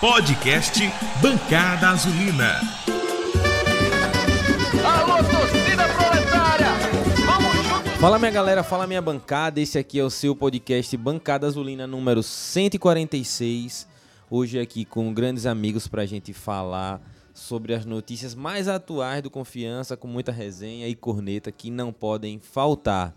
Podcast Bancada Azulina. Alô, torcida proletária! Vamos juntos! Fala minha galera, fala minha bancada. Esse aqui é o seu podcast Bancada Azulina número 146. Hoje aqui com grandes amigos pra gente falar sobre as notícias mais atuais do Confiança, com muita resenha e corneta que não podem faltar.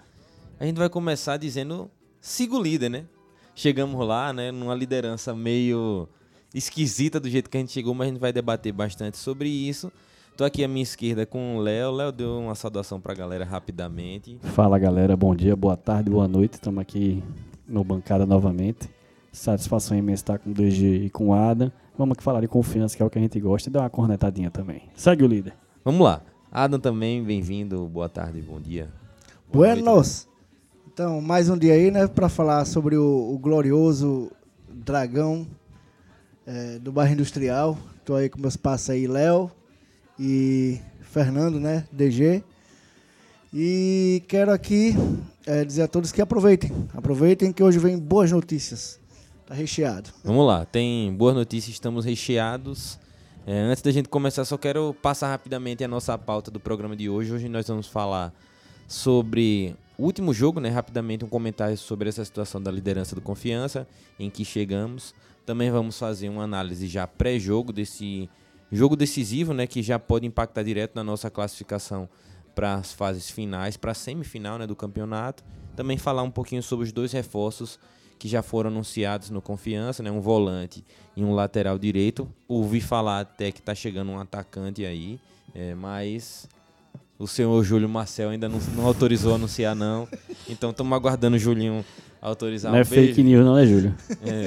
A gente vai começar dizendo siga o líder, né? Chegamos lá, né, numa liderança meio esquisita do jeito que a gente chegou, mas a gente vai debater bastante sobre isso. Tô aqui à minha esquerda com o Léo. Léo deu uma saudação pra galera rapidamente. Fala galera, bom dia, boa tarde, boa noite. Estamos aqui no Bancada novamente. Satisfação imensa estar com o DG e com o Adam. Vamos aqui falar de confiança, que é o que a gente gosta, e dar uma cornetadinha também. Segue o líder. Vamos lá. Adam também, bem-vindo. Boa tarde, bom dia. Boa noite. Buenos! Então, mais um dia aí, né, para falar sobre o, o glorioso dragão é, do bairro industrial. Tô aí com meus passos aí, Léo e Fernando, né, DG. E quero aqui é, dizer a todos que aproveitem. Aproveitem que hoje vem boas notícias. Tá recheado. Vamos lá, tem boas notícias, estamos recheados. É, antes da gente começar, só quero passar rapidamente a nossa pauta do programa de hoje. Hoje nós vamos falar sobre o último jogo, né? Rapidamente um comentário sobre essa situação da liderança do Confiança, em que chegamos. Também vamos fazer uma análise já pré-jogo desse jogo decisivo, né? Que já pode impactar direto na nossa classificação para as fases finais, para a semifinal né, do campeonato. Também falar um pouquinho sobre os dois reforços que já foram anunciados no Confiança, né? Um volante e um lateral direito. Ouvi falar até que está chegando um atacante aí, é, mas o senhor Júlio Marcel ainda não, não autorizou a anunciar, não. Então estamos aguardando o Julinho autorizar. não é Um beijo. fake news, não é, Júlio?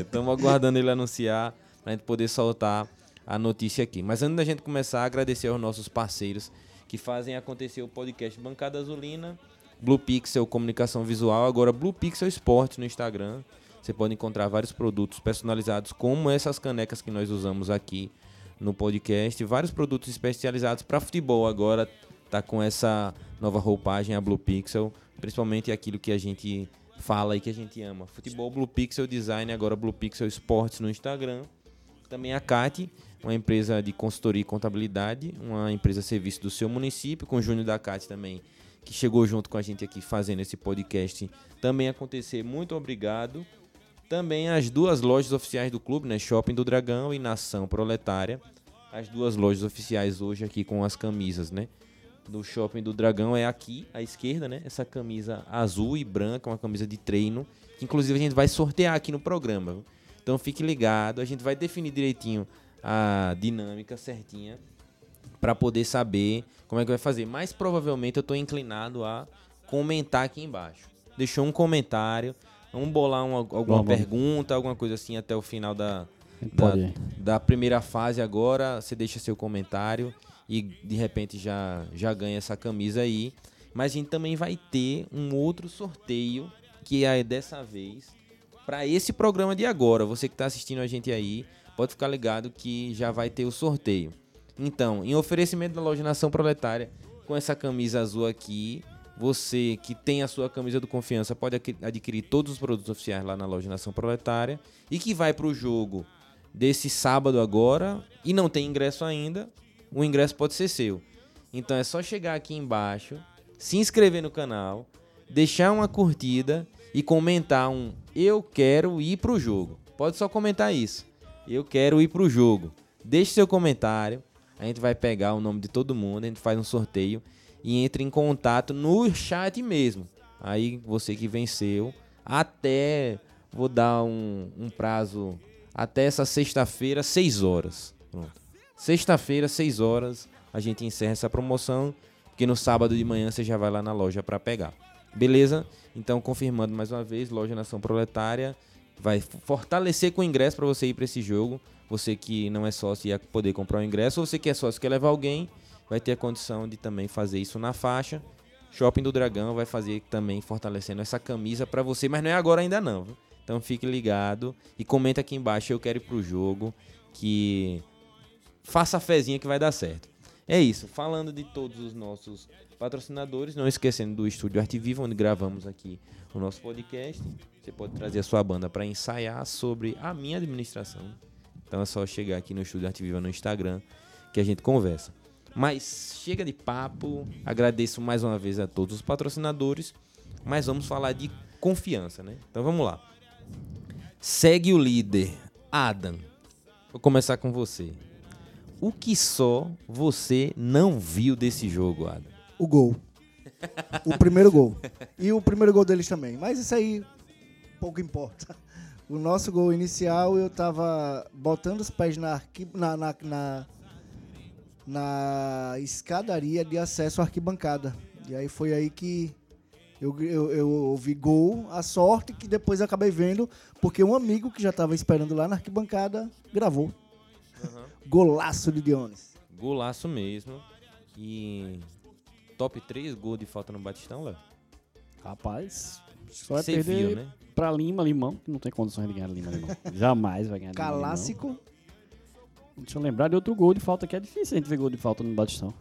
Estamos aguardando ele anunciar para a gente poder soltar a notícia aqui. Mas antes da gente começar, agradecer aos nossos parceiros que fazem acontecer o podcast Bancada Azulina, Blue Pixel Comunicação Visual, agora Blue Pixel Esporte no Instagram. Você pode encontrar vários produtos personalizados, como essas canecas que nós usamos aqui no podcast, vários produtos especializados para futebol agora tá com essa nova roupagem a Blue Pixel, principalmente aquilo que a gente fala e que a gente ama. Futebol Blue Pixel Design, agora Blue Pixel Esportes no Instagram. Também a CAT, uma empresa de consultoria e contabilidade, uma empresa serviço do seu município, com o Júnior da CAT também, que chegou junto com a gente aqui fazendo esse podcast também acontecer. Muito obrigado. Também as duas lojas oficiais do clube, né? Shopping do Dragão e Nação Proletária. As duas lojas oficiais hoje aqui com as camisas, né? Do Shopping do Dragão é aqui à esquerda, né? Essa camisa azul e branca, uma camisa de treino, que inclusive a gente vai sortear aqui no programa. Então fique ligado, a gente vai definir direitinho a dinâmica certinha para poder saber como é que vai fazer. Mas provavelmente eu estou inclinado a comentar aqui embaixo. Deixou um comentário, vamos bolar uma, alguma Vamos, pergunta, alguma coisa assim até o final da, da, da primeira fase agora. Você deixa seu comentário e de repente já, já ganha essa camisa aí. Mas a gente também vai ter um outro sorteio que é dessa vez para esse programa de agora. Você que está assistindo a gente aí, pode ficar ligado que já vai ter o sorteio. Então, em oferecimento da loja Nação Proletária, com essa camisa azul aqui, você que tem a sua camisa do confiança pode adquirir todos os produtos oficiais lá na loja Nação Proletária e que vai para o jogo desse sábado agora e não tem ingresso ainda, o ingresso pode ser seu. Então é só chegar aqui embaixo, se inscrever no canal, deixar uma curtida e comentar um eu quero ir pro jogo. Pode só comentar isso. Eu quero ir pro jogo. Deixe seu comentário. A gente vai pegar o nome de todo mundo, a gente faz um sorteio e entra em contato no chat mesmo. Aí você que venceu, até vou dar um, um prazo até essa sexta-feira, 6 horas. Pronto. Sexta-feira, 6 horas, a gente encerra essa promoção, porque no sábado de manhã você já vai lá na loja para pegar. Beleza? Então, confirmando mais uma vez, loja Nação Proletária vai fortalecer com o ingresso para você ir para esse jogo. Você que não é sócio ia poder comprar o ingresso, ou você que é sócio quer levar alguém, vai ter a condição de também fazer isso na faixa. Shopping do Dragão vai fazer também fortalecendo essa camisa para você, mas não é agora ainda não. Então fique ligado e comenta aqui embaixo eu quero ir pro jogo que faça a fezinha que vai dar certo. É isso, falando de todos os nossos patrocinadores, não esquecendo do estúdio Arte Viva, onde gravamos aqui o nosso podcast. Você pode trazer a sua banda para ensaiar sobre a minha administração. Então é só chegar aqui no Estúdio Arte Viva no Instagram que a gente conversa. Mas chega de papo. Agradeço mais uma vez a todos os patrocinadores. Mas vamos falar de confiança, né? Então vamos lá. Segue o líder, Adam. Vou começar com você. O que só você não viu desse jogo, Adam? O gol. O primeiro gol. E o primeiro gol deles também. Mas isso aí pouco importa. O nosso gol inicial eu tava botando os pés na, arqui- na, na, na, na escadaria de acesso à arquibancada. E aí foi aí que eu, eu, eu ouvi gol, a sorte que depois eu acabei vendo, porque um amigo que já tava esperando lá na arquibancada gravou. Golaço de Dionis. Golaço mesmo. E top 3 gol de falta no Batistão, Léo? Rapaz, só vai Você perder viu, né? pra Lima, Limão, que não tem condições de ganhar Lima, Limão. Jamais vai ganhar Lima, Limão. Clássico. Deixa eu lembrar de outro gol de falta que é difícil a gente ver gol de falta no Batistão.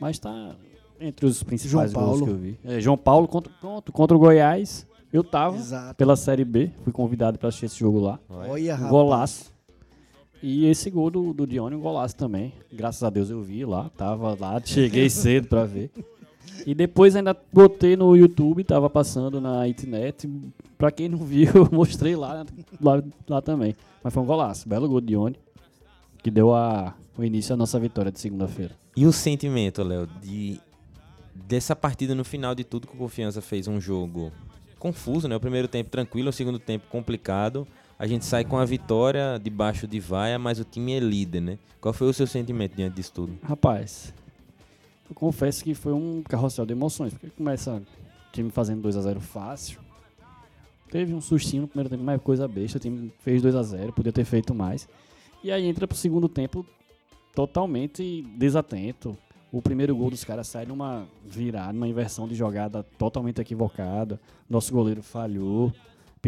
Mas tá entre os principais João gols Paulo. que eu vi. É, João Paulo contra, pronto, contra o Goiás. Eu tava Exato. pela Série B, fui convidado pra assistir esse jogo lá. Olha, Um rapaz. golaço. E esse gol do, do Dione, um golaço também. Graças a Deus eu vi lá, tava lá, cheguei cedo pra ver. E depois ainda botei no YouTube, tava passando na internet. Pra quem não viu, eu mostrei lá, lá, lá também. Mas foi um golaço, belo gol de Dione, que deu a, o início à nossa vitória de segunda-feira. E o sentimento, Léo, de dessa partida no final de tudo que o Confiança fez um jogo confuso, né? O primeiro tempo tranquilo, o segundo tempo complicado. A gente sai com a vitória debaixo de vaia, mas o time é líder, né? Qual foi o seu sentimento diante disso tudo? Rapaz, eu confesso que foi um carrossel de emoções, porque começa o time fazendo 2 a 0 fácil. Teve um sustinho no primeiro tempo, mas coisa besta, o time fez 2 a 0 podia ter feito mais. E aí entra pro segundo tempo totalmente desatento. O primeiro gol dos caras sai numa virada, numa inversão de jogada totalmente equivocada. Nosso goleiro falhou,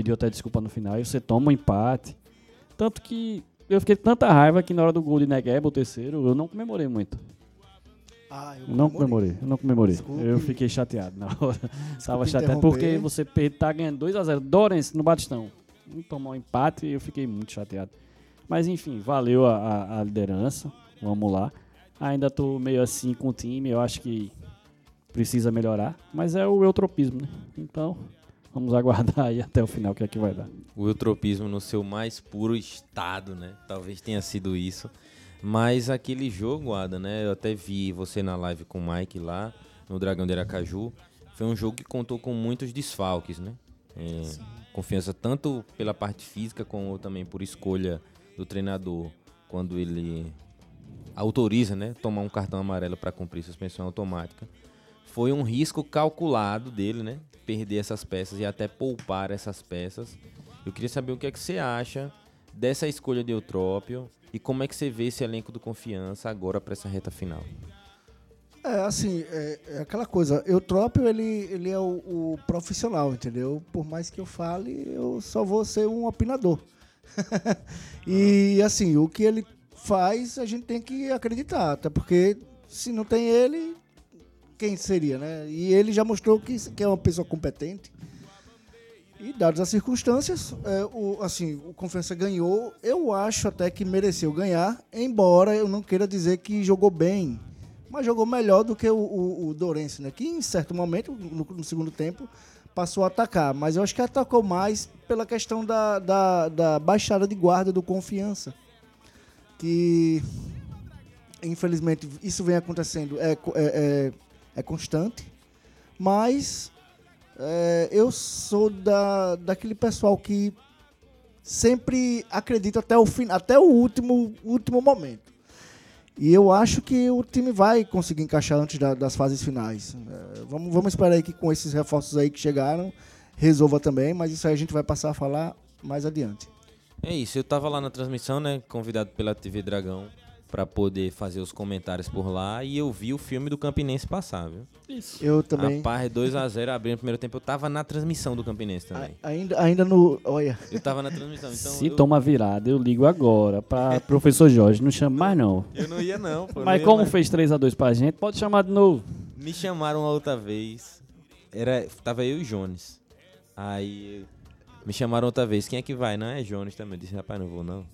pediu até desculpa no final e você toma um empate. Tanto que eu fiquei tanta raiva que na hora do gol de Negueba, o terceiro, eu não comemorei muito. Ah, eu Não comemorei, eu não comemorei. Desculpe. Eu fiquei chateado na hora. Tava chateado porque você per- tá ganhando 2x0. Dorense no Batistão. Não tomou um empate e eu fiquei muito chateado. Mas enfim, valeu a, a- a liderança. Vamos lá. Ainda tô meio assim com o time. Eu acho que precisa melhorar. Mas é o eutropismo, né? Então, vamos aguardar aí até o final o que é que vai dar. O eutropismo no seu mais puro estado, né? Talvez tenha sido isso. Mas aquele jogo, Ada, né? Eu até vi você na live com o Mike lá, no Dragão de Aracaju. Foi um jogo que contou com muitos desfalques, né? É, confiança tanto pela parte física como também por escolha do treinador quando ele autoriza, né, tomar um cartão amarelo para cumprir suspensão automática. Foi um risco calculado dele, né, perder essas peças e até poupar essas peças. Eu queria saber o que é que você acha dessa escolha de Eutrópio e como é que você vê esse elenco do Confiança agora para essa reta final. É, assim, é, é aquela coisa. Eutrópio, ele, ele é o, o profissional, entendeu? Por mais que eu fale, eu só vou ser um opinador. e, assim, o que ele faz, a gente tem que acreditar. Até porque, se não tem ele, quem seria, né? E ele já mostrou que, que é uma pessoa competente. E dadas as circunstâncias, é, o, assim, o Confiança ganhou. Eu acho até que mereceu ganhar, embora eu não queira dizer que jogou bem, mas jogou melhor do que o, o, o né? Que em certo momento, no, no segundo tempo, passou a atacar. Mas eu acho que atacou mais pela questão da, da, da baixada de guarda do Confiança. Que, infelizmente, isso vem acontecendo, é, é, é, é constante. Mas é, eu sou da, daquele pessoal que sempre acredita até o fim, até o último, último momento. E eu acho que o time vai conseguir encaixar antes da- das fases finais. É, vamos, vamos esperar aí que com esses reforços aí que chegaram, resolva também, mas isso aí a gente vai passar a falar mais adiante. É isso, eu tava lá na transmissão, né, convidado pela TV Dragão para poder fazer os comentários por lá e eu vi o filme do Campinense passar, viu? Isso. Eu também. Rapaz, 2x0 abrindo o primeiro tempo. Eu tava na transmissão do Campinense também. a- ainda, ainda no. Olha. Eu tava na transmissão, então. Se eu, toma virada, eu ligo agora pra professor Jorge. Não chama mais, não. eu não ia, não. Pô, eu não Mas ia como mais. fez 3x2 pra gente, pode chamar de novo. Me chamaram a outra vez. Era, tava eu e o Jones. Aí me chamaram outra vez. Quem é que vai? Não é Jones também. Eu disse, rapaz, não vou não.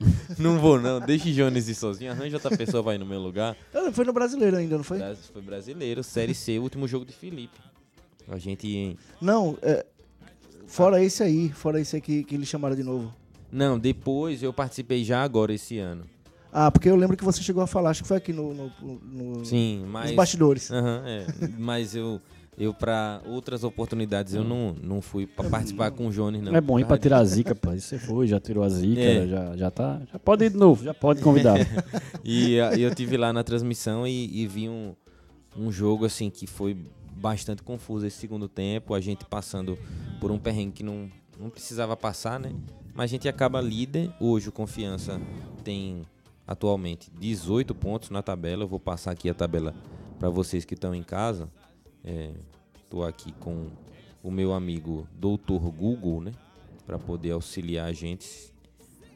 não vou, não. Deixe Jones ir sozinho. Arranja outra pessoa, vai no meu lugar. Ah, Foi no brasileiro ainda, não foi? Foi brasileiro, Série C, último jogo de Felipe. A gente. Não, é, fora esse aí, fora esse aí que, que eles chamaram de novo. Não, depois eu participei já agora esse ano. Ah, porque eu lembro que você chegou a falar, acho que foi aqui no, no, no- Sim, nos mas. bastidores. Aham, é. Mas eu, eu para outras oportunidades, eu não, não fui pra participar com o Jones, não. É bom ir pra Por tirar a zica, pô. Aí Você foi, já tirou a zica, É. já, já tá. Já pode ir de novo, já pode convidar. E ah, eu tive lá na transmissão e, e vi um, um jogo assim que foi bastante confuso esse segundo tempo, a gente passando por um perrengue que não, não precisava passar, né? Mas a gente acaba líder. Hoje o Confiança tem atualmente 18 pontos na tabela. Eu vou passar aqui a tabela para vocês que estão em casa. Estou aqui com o meu amigo Doutor Google, né? Para poder auxiliar a gente.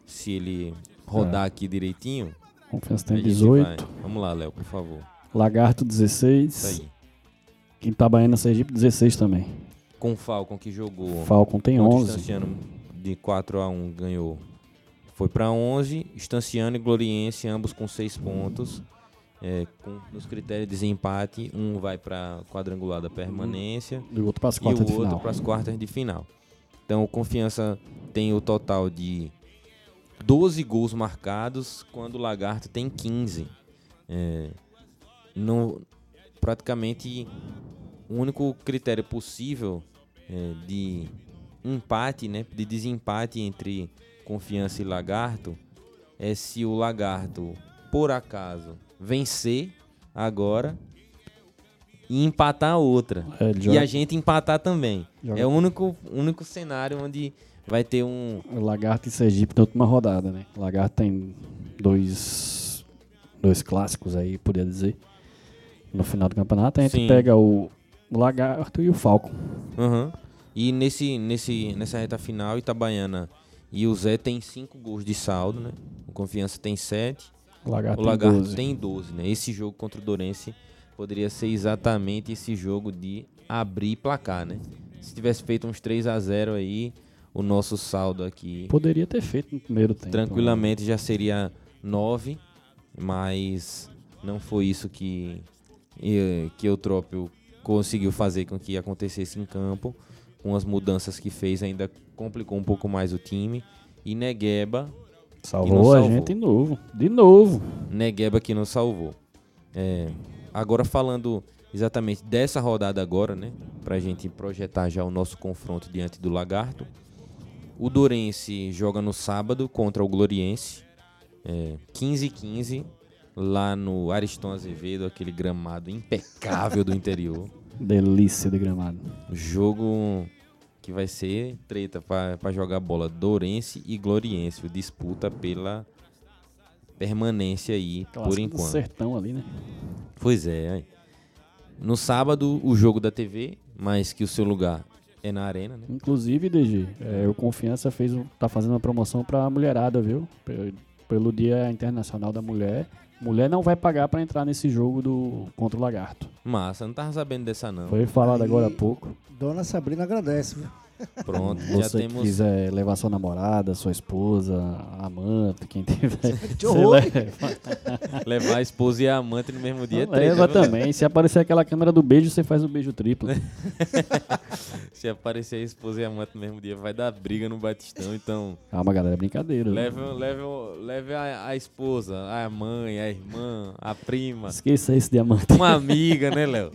Se ele rodar aqui direitinho, Confiança tem gente 18. vai. Vamos lá, Léo, por favor. Lagarto Isso 16. aí. Itabaiana Sergipe 16 também. Com o Falcon que jogou. Falcon tem com o 11. Distanciano de 4 a 1 ganhou. Foi para 11. Estanciano e Gloriense, ambos com 6 pontos. É, com, nos critérios de desempate, um vai para quadrangular da permanência E o outro para as quartas quartas de final. Então, o Confiança tem o total de 12 gols marcados, quando o Lagarto tem 15. É, no, praticamente, o único critério possível é, de empate, né, de desempate entre Confiança e Lagarto é se o Lagarto, por acaso, vencer agora e empatar a outra. É, E joga- a gente empatar também. Joga- É o único, único cenário onde vai ter um. O Lagarto e Sergipe na última rodada, né? O Lagarto tem dois, dois clássicos aí, poderia dizer. No final do campeonato, a gente Sim. pega o, o Lagarto e o Falcon. Aham. E nesse, nesse, nessa reta final, Itabaiana e o Zé tem 5 gols de saldo, né? O Confiança tem 7. O Lagarto, O Lagarto tem 12. tem 12, né? Esse jogo contra o Dorense poderia ser exatamente esse jogo de abrir placar, né? Se tivesse feito uns 3 a 0 aí, o nosso saldo aqui Poderia ter feito no primeiro tempo. tranquilamente já seria 9, mas não foi isso que eh, que o Trópio conseguiu fazer com que acontecesse em campo. Com as mudanças que fez, ainda complicou um pouco mais o time. E Negueba Salvou, não a salvou. gente de novo. De novo. Negueba que nos salvou. É, agora falando exatamente dessa rodada agora, né? Pra gente projetar já o nosso confronto diante do Lagarto. O Dorense joga no sábado contra o Gloriense. É, 15 e 15 lá no Ariston Azevedo, aquele gramado impecável do interior. Delícia de gramado. Jogo que vai ser treta pra jogar bola. Dorense e Gloriense. Disputa pela permanência aí, por Clássico do enquanto. sertão ali, né? Pois é. No sábado, o jogo da TV, mas que o seu lugar é na arena, né? Inclusive, DG, é, o Confiança fez, tá fazendo uma promoção pra mulherada, viu? Pe- Pelo Dia Internacional da Mulher. Mulher não vai pagar pra entrar nesse jogo do contra o Lagarto. Massa, não tava sabendo dessa não. Foi falado Aí- agora há pouco. Dona Sabrina agradece, viu? Pronto, já Você temos. quiser levar sua namorada, sua esposa, amante, quem tiver. Você leva, Levar a esposa e a amante no mesmo dia é leva também. Se aparecer aquela câmera do beijo, você faz o beijo triplo. Se aparecer a esposa e a amante no mesmo dia, vai dar briga no Batistão. Então, Calma, galera, é brincadeira. leve, leve, leve a, a esposa, a mãe, a irmã, a prima. Esqueça esse diamante. Uma amiga, né, Léo?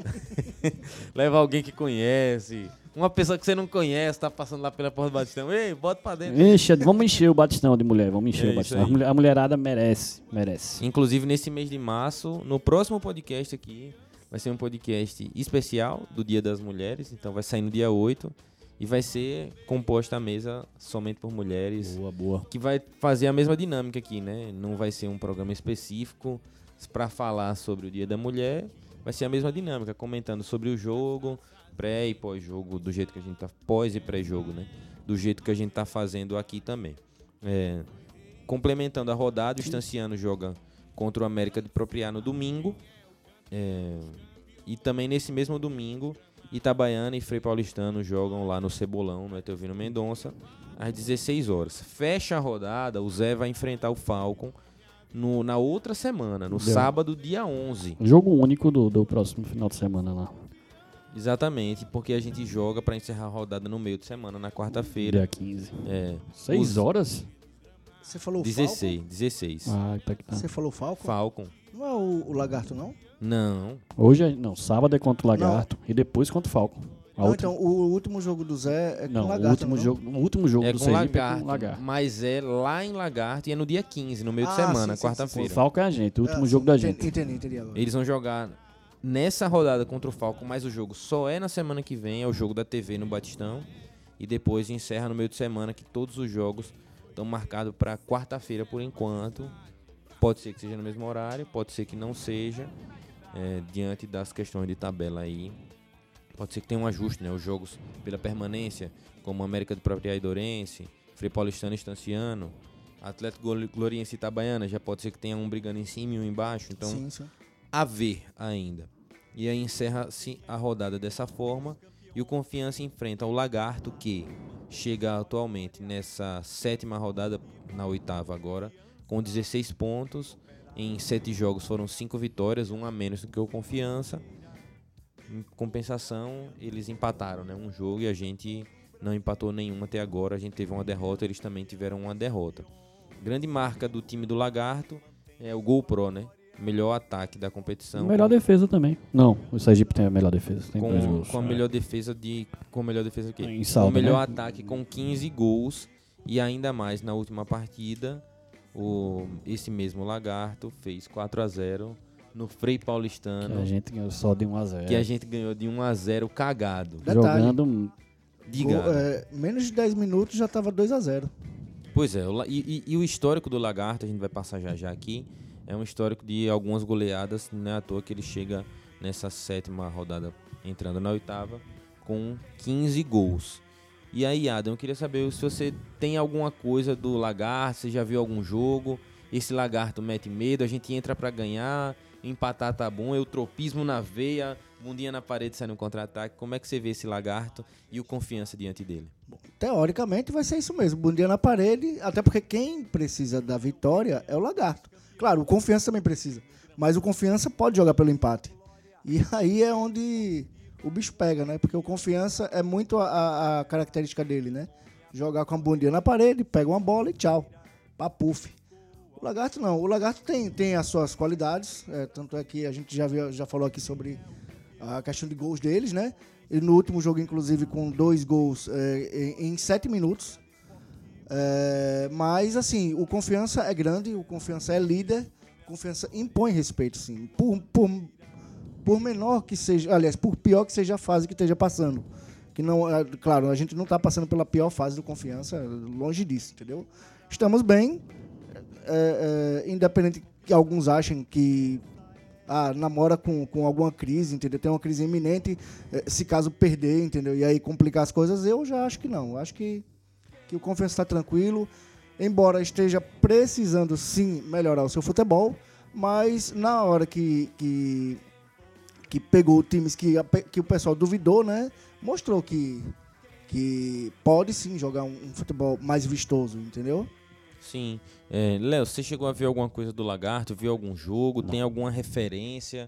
Leva alguém que conhece. Uma pessoa que você não conhece, tá passando lá pela porta do Batistão. Ei, bota pra dentro. Enche, vamos encher o batistão de mulher, vamos encher É o batistão. A mulherada merece, merece. Inclusive, nesse mês de março, no próximo podcast aqui, vai ser um podcast especial do Dia das Mulheres. Então, vai sair no dia 8. E vai ser composta a mesa somente por mulheres. Boa, boa. Que vai fazer a mesma dinâmica aqui, né? Não vai ser um programa específico para falar sobre o Dia da Mulher. Vai ser a mesma dinâmica, comentando sobre o jogo, pré e pós-jogo, do jeito que a gente tá. Pós e pré-jogo, né? Do jeito que a gente tá fazendo aqui também. É, complementando a rodada, o Estanciano joga contra o América de Propriar no domingo. É, e também nesse mesmo domingo, Itabaiana e Frei Paulistano jogam lá no Cebolão, no Etelvino Mendonça. às 16 horas. Fecha a rodada, o Zé vai enfrentar o Falcon no- na outra semana, no Deu. sábado, dia 11. Jogo único do, do próximo final de semana lá. Exatamente, porque a gente joga pra encerrar a rodada no meio de semana, na quarta-feira. Dia 15. É, 6 Os- horas? Você falou 16, 16. Ah, tá que tá. Falcon? Você falou Falcon? Falcon. Não é o, o Lagarto, não? Não, Hoje, é- não, sábado é contra o Lagarto e depois contra o Falcon. Não, então o último jogo do Zé é com não, o o Lagarto. último não? jogo, o último jogo é do com Sergipe é lagarto, com o Lagarto. mas é lá em Lagarto e é no dia 15, no meio de Ah, semana, sim, sim, O quarta-feira. Falcon é a gente, o último Ah, jogo sim, da gente. Entendi, entendi agora. Eles vão jogar nessa rodada contra o Falcon, mas o jogo só é na semana que vem, é o jogo da TV no Batistão. E depois encerra no meio de semana, que todos os jogos estão marcados para quarta-feira por enquanto. Pode ser que seja no mesmo horário, pode ser que não seja, é, diante das questões de tabela aí. Pode ser que tenha um ajuste, né? Os jogos pela permanência, como América do Propriedade Frei Paulistano e Estanciano, Atlético Glo- Gloriense e Itabaiana, já pode ser que tenha um brigando em cima e um embaixo. Então, sim, sim. A ver ainda. E aí encerra-se a rodada dessa forma. E o Confiança enfrenta o Lagarto, que chega atualmente nessa sétima rodada, na oitava agora, com 16 pontos. Em sete jogos foram cinco vitórias, um a menos do que o Confiança. Em compensação, eles empataram né, um jogo e a gente não empatou nenhum até agora. A gente teve uma derrota, eles também tiveram uma derrota. Grande marca do time do Lagarto é o GoPro, né? Melhor ataque da competição. Melhor com, defesa também. Não, o Sergipe tem a melhor defesa. Tem dois com, gols. com a É. melhor defesa de. Com a melhor defesa o quê? Em com o melhor né? ataque com 15 gols. E ainda mais na última partida, o, esse mesmo Lagarto fez 4 a 0 no Frei Que Paulistano. a gente ganhou só de 1 a 0 Que a gente ganhou de 1 a 0 cagado. Detalhe. Jogando Gol- gado. é, menos de 10 minutos já tava 2x0. Pois é, o La- e, e- e o histórico do Lagarto, a gente vai passar já já aqui, é um histórico de algumas goleadas, não é à toa que ele chega nessa sétima rodada, entrando na oitava, com 15 gols. E aí, Adam, eu queria saber se você tem alguma coisa do Lagarto, você já viu algum jogo, esse Lagarto mete medo, a gente entra pra ganhar, empatar tá bom, eu tropismo na veia, bundinha na parede sai no contra-ataque, como é que você vê esse Lagarto e o confiança diante dele? Teoricamente vai ser isso mesmo, bundinha na parede, até porque quem precisa da vitória é o Lagarto. Claro, o Confiança também precisa, mas o Confiança pode jogar pelo empate. E aí é onde o bicho pega, né? Porque o Confiança é muito a- a, característica dele, né? Jogar com a bundinha na parede, pega uma bola e tchau, papuf. O Lagarto não, o Lagarto tem, tem as suas qualidades, é, tanto é que a gente já, viu, já falou aqui sobre a questão de gols deles, né? E no último jogo, inclusive, com dois gols é, em, em sete minutos. É, mas, assim, o Confiança é grande, o Confiança é líder, Confiança impõe respeito, sim. Por, por, por menor que seja, aliás, por pior que seja a fase que esteja passando. Que não, é, claro, a gente não está passando pela pior fase do Confiança, longe disso, entendeu? Estamos bem, é, é, independente que alguns achem que ah, namora com, com alguma crise, entendeu? Tem uma crise iminente, eh, se caso perder, entendeu? E aí complicar as coisas, eu já acho que não. Acho que, que o Confiança está tranquilo, embora esteja precisando sim melhorar o seu futebol, mas na hora que, que, que pegou times que, que o pessoal duvidou, né? Mostrou que, que pode sim jogar um, um futebol mais vistoso, entendeu? Sim. É, Léo, você chegou a ver alguma coisa do Lagarto? Viu algum jogo? Tem alguma referência?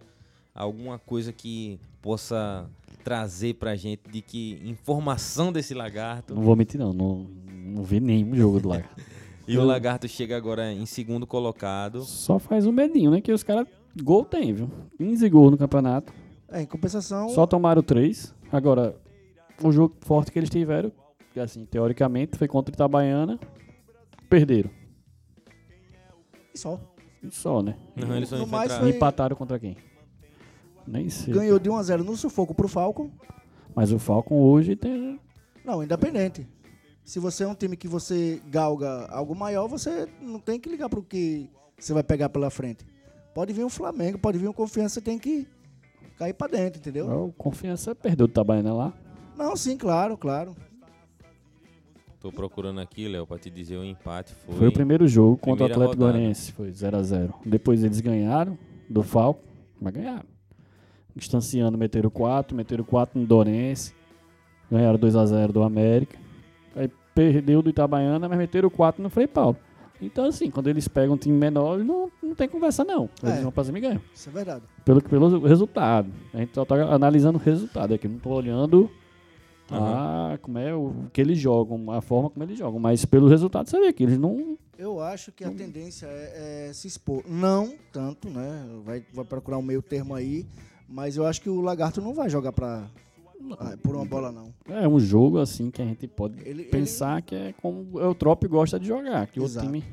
Alguma coisa que possa trazer pra gente de que informação desse lagarto? Não vou mentir, não. Não, não vi nenhum jogo do Lagarto. E o lagarto chega agora em segundo colocado. Só faz um medinho, né? Que os caras. Gol tem, viu? 15 gols no campeonato. É, em compensação, Só tomaram 3. Agora, o jogo forte que eles tiveram, que assim, teoricamente, foi contra o Itabaiana. Perderam. só. E só, né? Não, eles só No mais enfrentaram. E foi- empataram contra quem? Nem sei. Ganhou de 1x0 no sufoco pro Falcon. Mas o Falcon hoje tem. Não, independente. Se você é um time que você galga algo maior, você não tem que ligar pro que você vai pegar pela frente. Pode vir um Flamengo, pode vir um Confiança, você tem que cair pra dentro, entendeu? O Confiança perdeu do Itabaiana lá. Não, sim, claro, claro. Tô procurando aqui, Léo, pra te dizer o empate. Foi, Foi o primeiro jogo contra o Atlético. Goianiense. Foi 0x0. Depois eles ganharam do Falcon, mas ganharam. Distanciando, meteram 4, meteram 4 no Dorense. Ganharam 2x0 do América. Aí perdeu do Itabaiana, mas meteram 4 no Frei Paulo. Então, assim, quando eles pegam um time menor, não, não tem conversa, não. Eles É. vão pra cima e ganham. Isso é verdade. Pelo, pelo resultado. A gente só tá analisando o resultado aqui. Não tô olhando a, como é o que eles jogam, a forma como eles jogam. Mas pelo resultado você vê que eles não. Eu acho que a tendência é, é se expor. Não tanto, né? Vai, vai procurar um meio termo aí. Mas eu acho que o Lagarto não vai jogar pra, ah, por uma bola, não. É um jogo assim que a gente pode Ele- pensar que é como o Eutrop gosta de jogar. Que Exato. o time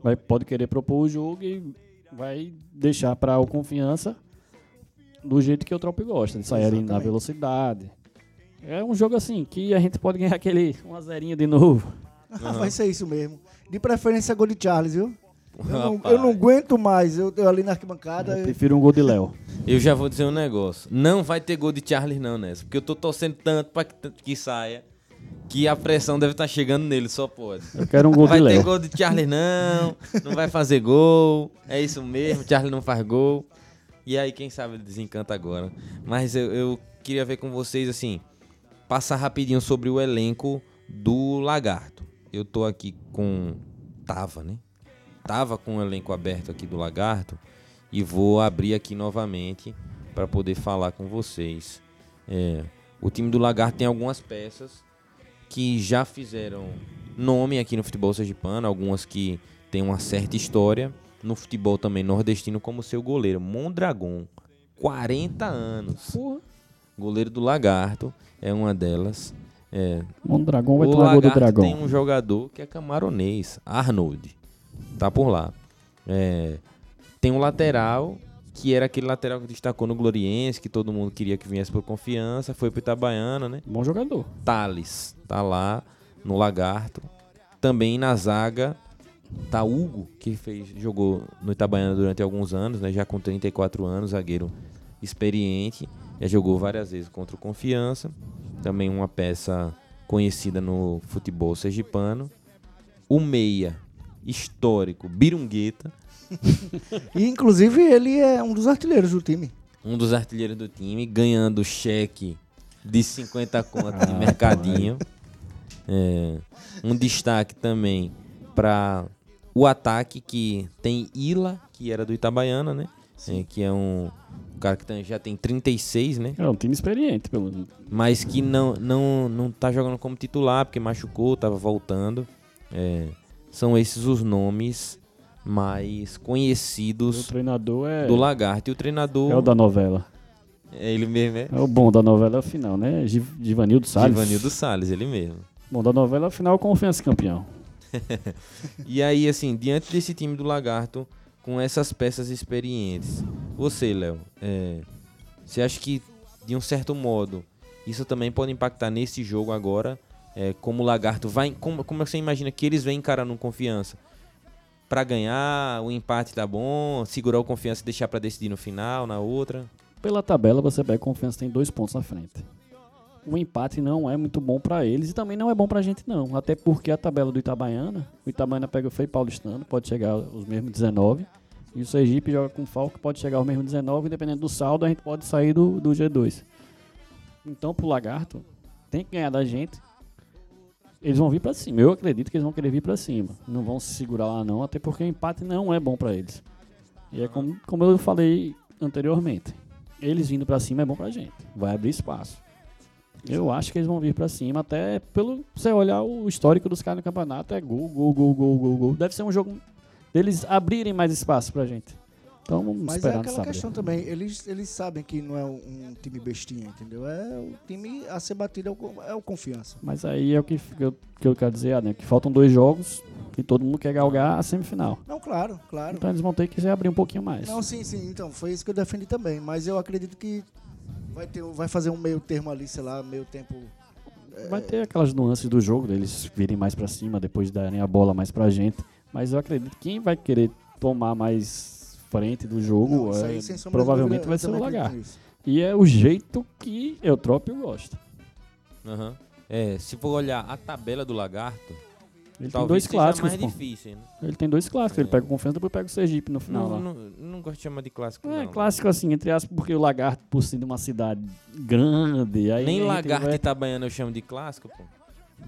vai, pode querer propor o jogo e vai deixar para o confiança do jeito que o Eutrop gosta, de sair na velocidade. É um jogo assim que a gente pode ganhar aquele 1 a 0 de novo. vai ser isso mesmo. De preferência, gol de Charles, viu? Eu não, eu não aguento mais. Eu, eu ali na arquibancada. Eu prefiro um gol de Léo. Eu já vou dizer um negócio. Não vai ter gol de Charles não nessa. Porque eu tô torcendo tanto pra que, que saia. Que a pressão deve estar chegando nele, só pode. Eu quero um Não gol de vai ter Léo. gol de Charles não. Não vai fazer gol. É isso mesmo, Charles não faz gol. E aí, quem sabe ele desencanta agora. Mas eu, eu queria ver com vocês, assim, passar rapidinho sobre o elenco do Lagarto. Eu tô aqui com. Tava, né? Tava com o elenco aberto aqui do Lagarto. E vou abrir aqui novamente para poder falar com vocês. É, o time do Lagarto tem algumas peças que já fizeram nome aqui no futebol sergipano, algumas que têm uma certa história no futebol também nordestino, como seu goleiro, Mondragon, 40 anos. Porra. Goleiro do Lagarto é uma delas. É, O dragão vai o tomar gol do Lagarto dragão. tem um jogador que é camaronês, Arnold. Tá por lá. É, tem um lateral, que era aquele lateral que destacou no Gloriense, que todo mundo queria que viesse por confiança, foi pro Itabaiana, né? Bom jogador. Thales, tá lá no Lagarto. Também na zaga tá Hugo, que fez, jogou no Itabaiana durante alguns anos, né? Já com 34 anos, zagueiro experiente. Já jogou várias vezes contra o Confiança. Também uma peça conhecida no futebol sergipano. O meia histórico, Birungueta, E, inclusive, ele é um dos artilheiros do time. um dos artilheiros do time, ganhando cheque de 50 conto de Ah, mercadinho. É, um destaque também para o ataque que tem Ila, que era do Itabaiana, né? É, que é um, um cara que tem- já tem 36, né? É um time experiente, pelo Mas que não, não, não tá jogando como titular, porque machucou, tava voltando. É, são esses os nomes mais conhecidos é, do Lagarto. E o treinador é o da novela. é ele mesmo, é? É o bom da novela é o final, né? Giv- Givanildo Salles. Givanildo Salles, ele mesmo. Bom da novela é o final, confiança campeão. E aí, assim, diante desse time do Lagarto, com essas peças experientes, você, Léo, é, você acha que, de um certo modo, isso também pode impactar nesse jogo agora? É, como o Lagarto vai. Como, como você imagina que eles vêm encarando confiança? Pra ganhar, o empate tá bom, segurar o confiança e deixar pra decidir no final, na outra. Pela tabela, você pega confiança tem dois pontos na frente. O empate não é muito bom pra eles e também não é bom pra gente não. Até porque a tabela do Itabaiana, o Itabaiana pega o Frei Paulistano, pode chegar aos mesmos 19. E o Sergipe joga com o Falco, pode chegar aos mesmos 19. Dependendo do saldo, a gente pode sair do, do G2. Então, pro Lagarto, tem que ganhar da gente. Eles vão vir pra cima. Eu acredito que eles vão querer vir pra cima. Não vão se segurar lá não, até porque o empate não é bom pra eles. E é como, como eu falei anteriormente. Eles vindo pra cima é bom pra gente. Vai abrir espaço. Eu acho que eles vão vir pra cima, até pelo você olhar o histórico dos caras no campeonato, é gol, gol, gol, gol, gol, gol. Deve ser um jogo deles abrirem mais espaço pra gente. Então vamos Mas é esperar no aquela sábado. questão também. Eles, eles sabem que não é um, um time bestinha, entendeu? É o time a ser batido, é o, é o confiança. Mas aí é o que, que, eu, que eu quero dizer, ah, né? Que faltam dois jogos e todo mundo quer galgar a semifinal. Não, claro, claro. Então eles vão ter que se abrir um pouquinho mais. Não, sim, sim. Então, foi isso que eu defendi também. Mas eu acredito que vai, ter, vai fazer um meio termo ali, sei lá, meio tempo. Vai ter aquelas nuances do jogo, deles virem mais pra cima, depois darem a bola mais pra gente. Mas eu acredito que quem vai querer tomar mais frente do jogo Não, é, aí, de provavelmente dúvida, vai ser o nisso. E é o jeito que Eutrópio gosta. Aham. É, se for olhar a tabela do Lagarto, Ele tem dois clássicos, mais pô. difícil. Né? Ele tem dois clássicos. Ele É. pega o Confiança, depois pega o Sergipe no final Não, lá. não, não gosto de chamar de clássico, É não. clássico assim, entre aspas, porque o Lagarto, por ser de uma cidade grande, aí Nem Lagarto vai- e Itabaiana eu chamo de clássico, pô.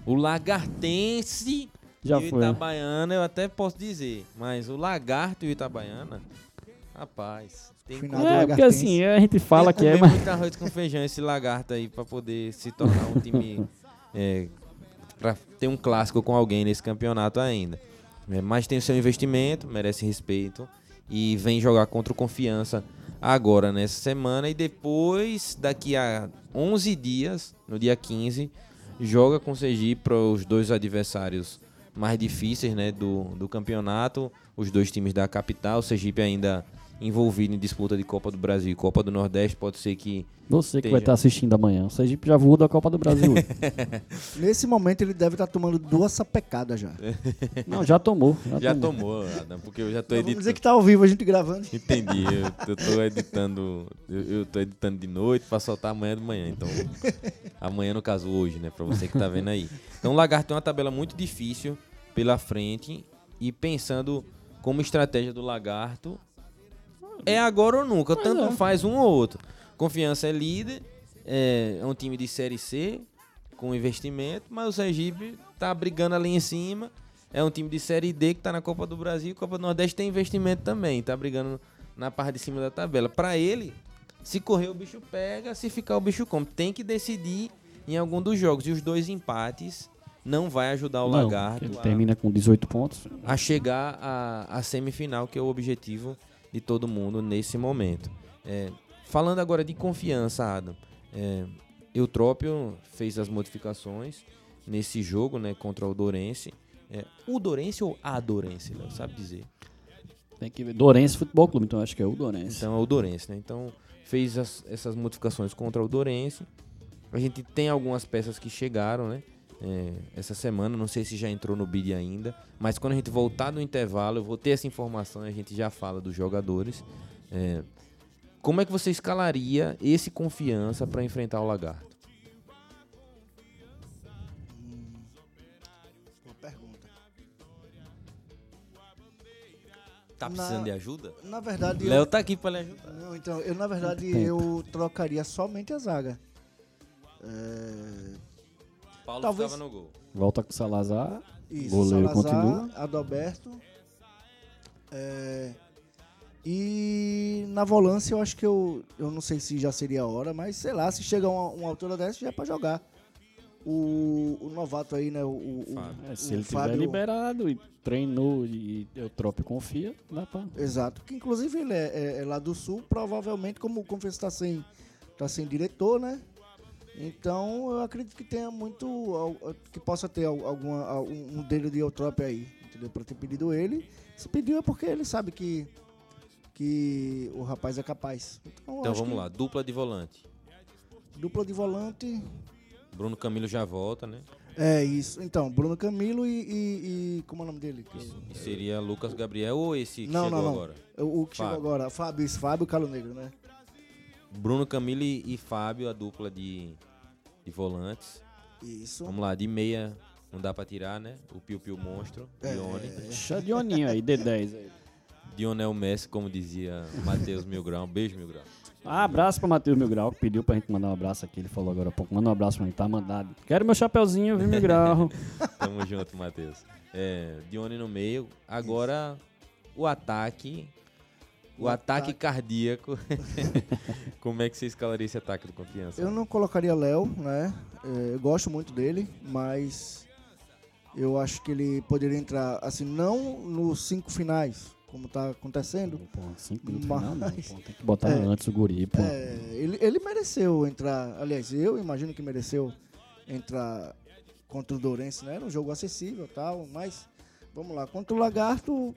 O Lagartense Já e o foi. Itabaiana eu até posso dizer, mas o Lagarto e o Itabaiana, rapaz, tem Final do É, porque assim, a gente fala que é, mas muito arroz com feijão esse Lagarto aí pra poder se tornar um time é, pra ter um clássico com alguém nesse campeonato ainda. É, mas tem o seu investimento, merece respeito e vem jogar contra o Confiança agora nessa semana. E depois daqui a 11 dias, no dia 15, joga com o Sergipe para os dois adversários mais difíceis né, do, do campeonato, os dois times da capital, o Sergipe ainda envolvido em disputa de Copa do Brasil e Copa do Nordeste, pode ser que você que Esteja. vai estar assistindo amanhã. O Sergipe já voou da Copa do Brasil. hoje. Nesse momento ele deve estar tomando duas sapecadas já. Não, já tomou. Já, já tomou. tomou, Adam, porque eu já tô Vamos editando. dizer que tá ao vivo a gente gravando. Entendi, eu, tô editando, eu, eu tô editando de noite pra soltar amanhã de manhã, então amanhã no caso hoje, né, Pra você que tá vendo aí. Então o Lagarto tem uma tabela muito difícil pela frente e pensando como estratégia do Lagarto é agora ou nunca, tanto é. faz um ou outro. Confiança é líder, é, é um time de série C com investimento, mas o Sergipe tá brigando ali em cima. É um time de série D que tá na Copa do Brasil, Copa do Nordeste tem investimento também, tá brigando na parte de cima da tabela. Pra ele, se correr o bicho pega, se ficar o bicho come. Tem que decidir em algum dos jogos e os dois empates não vai ajudar o Não, Lagarto ele a- termina com 18 pontos. a chegar à semifinal, que é o objetivo de todo mundo nesse momento. É, falando agora de confiança, Adam, é, Eutrópio fez as modificações nesse jogo né, contra o Dorense. É, o Dorense ou a Dorense, Léo? Sabe dizer? Tem que ver. Dorense Futebol Clube, então acho que é o Dorense. Então é o Dorense, né? Então fez as- essas modificações contra o Dorense. A gente tem algumas peças que chegaram, né? É, essa semana, não sei se já entrou no bid ainda, mas quando a gente voltar do intervalo, eu vou ter essa informação e a gente já fala dos jogadores. É, como é que você escalaria esse confiança para enfrentar o Lagarto? Boa pergunta. Tá Na- precisando de ajuda? Na verdade, Léo eu, tá aqui para lhe ajudar. não, então, eu na verdade eu trocaria somente a zaga. É, Paulo Talvez- ficava no gol. Volta com o Salazar. Isso, Goleiro Salazar, continua. Adalberto. É, e na volância eu acho que eu, eu não sei se já seria a hora, mas sei lá, se chega uma, uma altura dessa já é pra jogar. O, o novato aí, né? O, o- o-. É, se o ele tiver Fábio- liberado e treinou e Eutrópio confia, dá pra. Exato. Que inclusive ele é, é- é lá do sul, provavelmente, como o Confiança está sem, tá sem diretor, né? Então eu acredito que tenha muito. que possa ter al- alguma, al- um dedo de Eutrópio aí, entendeu? Pra ter pedido ele. Se pediu é porque ele sabe que, que o rapaz é capaz. Então, Então vamos lá, dupla de volante. Dupla de volante. Bruno Camilo já volta, né? É isso. Então, Bruno Camilo e. e- e- como é o nome dele? E seria Lucas Gabriel ou esse que Não, chegou não, não. agora? O, o que chegou Fábio. agora. Fábio, isso, Fábio Calo Negro, né? Bruno Camilo e, e Fábio, a dupla de, de volantes. Isso. Vamos lá, de meia não dá pra tirar, né? O Piu Piu Monstro, É. Dione. Deixa Dioninho aí, D10 aí. Dionel Messi, como dizia Matheus Milgrau. Um beijo, Milgrau. Ah, abraço pra Matheus Milgrau, que pediu pra gente mandar um abraço aqui. Ele falou agora há pouco. Manda um abraço pra mim, tá mandado. Quero meu chapeuzinho, viu, Milgrau? Tamo junto, Matheus. É, Dione no meio. Agora, o ataque. O, O ataque, ataque. cardíaco. como é que você escalaria esse ataque do confiança? Eu não colocaria Léo, né? É, eu gosto muito dele, mas eu acho que ele poderia entrar, assim, não nos cinco finais, como tá acontecendo. Pô, cinco minutos Mas- final, não. Pô, tem que botar É. antes o guri, pô. É, ele, ele mereceu entrar, aliás, eu imagino que mereceu entrar contra o Dourense, né? Era um jogo acessível e tal, mas vamos lá. Contra o Lagarto,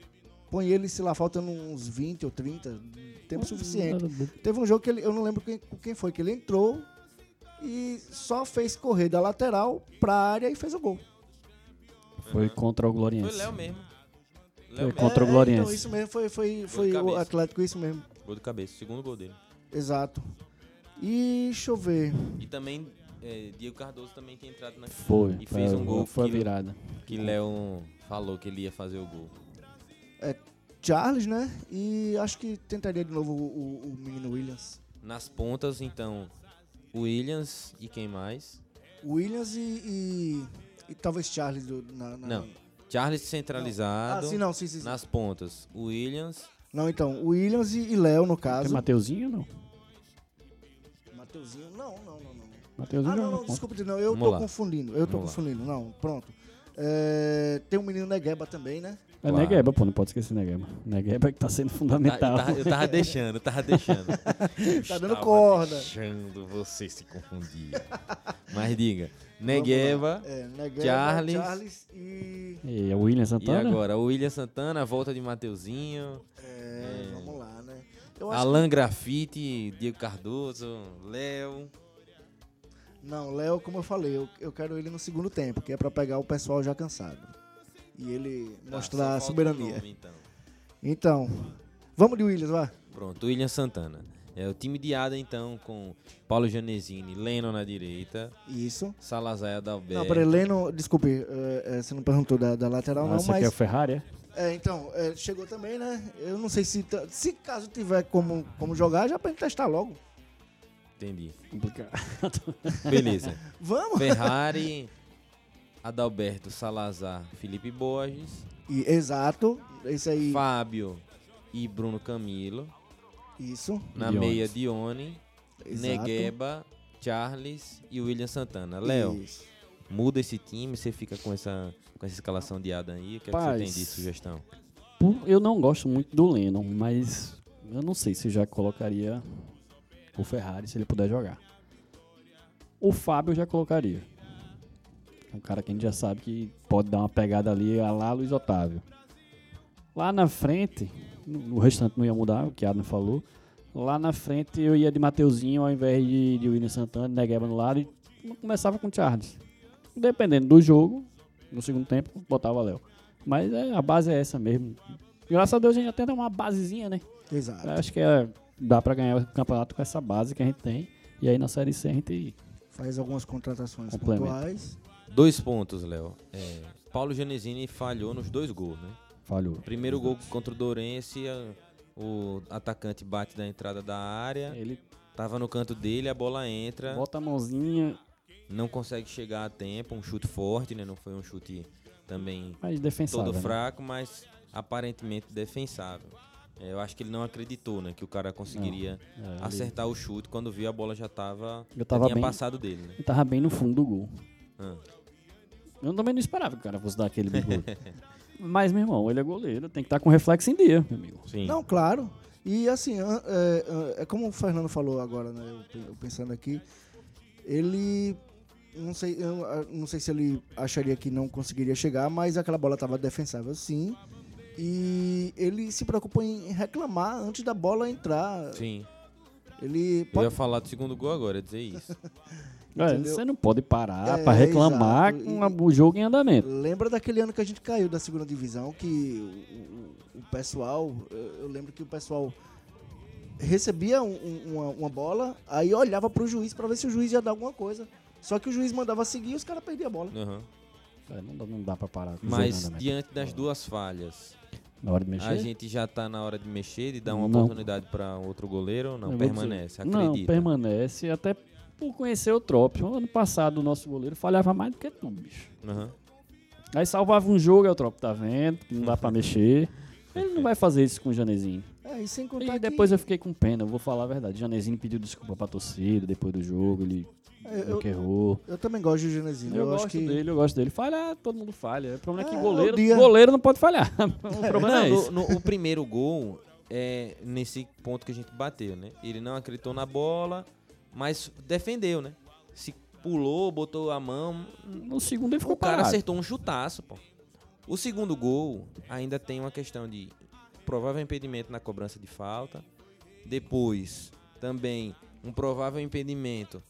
põe ele, se lá, faltando uns 20 ou 30, tempo suficiente. Teve um jogo que ele, eu não lembro quem, quem foi, que ele entrou e só fez correr da lateral pra área e fez o gol. Foi contra o Foi Gloriense. Léo mesmo. Foi Léo mesmo. contra o É, Gloriense. Então, isso mesmo foi, foi, foi o cabeça. Atlético, isso mesmo. Gol de cabeça, segundo gol dele. Exato. E deixa eu ver. E também, é, Diego Cardoso também tinha entrado na Foi. E fez foi, um gol Foi a que- virada. que Léo falou que ele ia fazer o gol. Charles, né? E acho que tentaria de novo o, o- o menino Williams. Nas pontas, então, Williams e quem mais? Williams e, e e talvez Charles do, na, na- Não. Charles Ah, centralizado. sim, não, sim, sim. sim. Nas pontas, Williams. Não, então, Williams e, e Léo, no Tem caso. Mateuzinho ou não? Mateuzinho, não, não, não, não. Mateuzinho Ah, não, não, ponta. desculpa, não, eu Vamos tô lá. confundindo, eu tô Vamos lá. confundindo, não, pronto. É, tem o menino Negueba também, né? É Claro. Negueba, pô, não pode esquecer Negueba. Negueba é que tá sendo Tá, eu, fundamental. tava, eu tava deixando, eu tava deixando. Tá dando corda. deixando você se confundir. Mas diga, Negueva. É, Negueba, Charles. Charles e... E é o William E Santana? agora, o William Santana, a volta de Mateuzinho. É, vamos lá, né? Eu acho Alan Grafite, Diego Cardoso, Léo. que- Não, Léo, como eu falei, eu, eu quero ele no segundo tempo, que é pra pegar o pessoal já cansado. E ele Tá, mostrar a o soberania. nome, então. Então, vamos de Williams, vai. Pronto, William Santana. É o time de Ada, então, com Paulo Janesini, Leno na direita, Isso. Salazar Adalberto. Não, peraí, Leno, desculpe, é, é, você não perguntou da, da lateral, Ah, não, você quer o mas. Ferrari, é? É, então, é, chegou também, né? Eu não sei se. Se caso tiver como, como jogar, já pra gente testar logo. Entendi. Complicado. Beleza. Vamos! Ferrari, Adalberto, Salazar, Felipe Borges, E, exato, esse aí. Fábio e Bruno Camilo. Isso. Na Dionis. meia, Dione, Exato. Negueba, Charles e William Santana. Léo, muda esse time, você fica com essa, com essa escalação de Adam aí. O que, é que você tem de sugestão? Eu não gosto muito do Lennon, mas eu não sei se já colocaria o Ferrari se ele puder jogar. O Fábio eu já colocaria. É um cara que a gente já sabe que pode dar uma pegada ali a lá Luiz Otávio. Lá na frente, no- o restante não ia mudar, o que a Adam falou. Lá na frente eu ia de Mateuzinho ao invés de, de William Santana, Negueba no lado e começava com o Charles. Dependendo do jogo, no segundo tempo, botava Léo. Mas é, a base é essa mesmo. Graças a Deus a gente até tem uma basezinha, né? Exato. Eu acho que é, dá pra ganhar o campeonato com essa base que a gente tem. E aí na Série C a gente. Faz algumas contratações pontuais. Dois pontos, Léo. É, Paulo Genesini falhou nos dois gols, né? Falhou. Primeiro gol contra o Dourense, o atacante bate da entrada da área, Ele tava no canto dele, a bola entra, bota a mãozinha, não consegue chegar a tempo, um chute forte, né? Não foi um chute também todo né? fraco, mas aparentemente defensável. É, eu acho que ele não acreditou, né? Que o cara conseguiria É, ali- acertar o chute quando viu a bola já tava, Eu já tava tinha bem- passado dele, né? Ele tava bem no fundo do gol. Ah, Eu também não esperava que o cara fosse dar aquele bigode. mas, meu irmão, ele é goleiro, tem que estar com reflexo em dia, meu amigo. sim. Não, claro. E assim, é, é- é como o Fernando falou agora, né? Eu, pe- eu pensando aqui, ele. Não sei, eu não sei se ele acharia que não conseguiria chegar, mas aquela bola estava defensável sim. E ele se preocupou em reclamar antes da bola entrar. Sim. Ele Eu pode ia falar do segundo gol agora, ia dizer isso. É, Entendeu? você não pode parar É, pra reclamar exato. com a- o jogo em andamento. Lembra daquele ano que a gente caiu da segunda divisão, que o, o- o pessoal, eu lembro que o pessoal recebia um- um- uma, uma bola, aí olhava pro juiz pra ver se o juiz ia dar alguma coisa. Só que o juiz mandava seguir e os caras perdiam a bola. Aham. É, não, dá, não dá pra parar o Mas diante das duas falhas, Na hora de mexer? a gente já tá na hora de mexer, de dar uma Não. oportunidade para outro goleiro ou não? Eu Permanece, dizer- Não, acredita. permanece, até por conhecer o Trop. O ano passado o nosso goleiro falhava mais do que tu, bicho. Aham. Aí salvava um jogo, aí o Trop tá vendo, que não dá pra mexer. Ele não vai fazer isso com o Janezinho. É, e sem contar E que depois eu fiquei com pena, eu vou falar a verdade. O Janezinho pediu desculpa pra torcida depois do jogo, ele É, eu, que errou. eu também gosto do Genesino. Eu, Eu, acho gosto que dele, eu gosto dele. Falha, todo mundo falha. O problema é que É, goleiro, o dia- goleiro não pode falhar. o problema Não, é no- esse. no- o primeiro gol é nesse ponto que a gente bateu, né? Ele não acreditou na bola, mas defendeu, né? Se pulou, botou a mão, No segundo ele ficou o cara parado. acertou um chutaço, pô. O segundo gol ainda tem uma questão de provável impedimento na cobrança de falta. Depois, também, um provável impedimento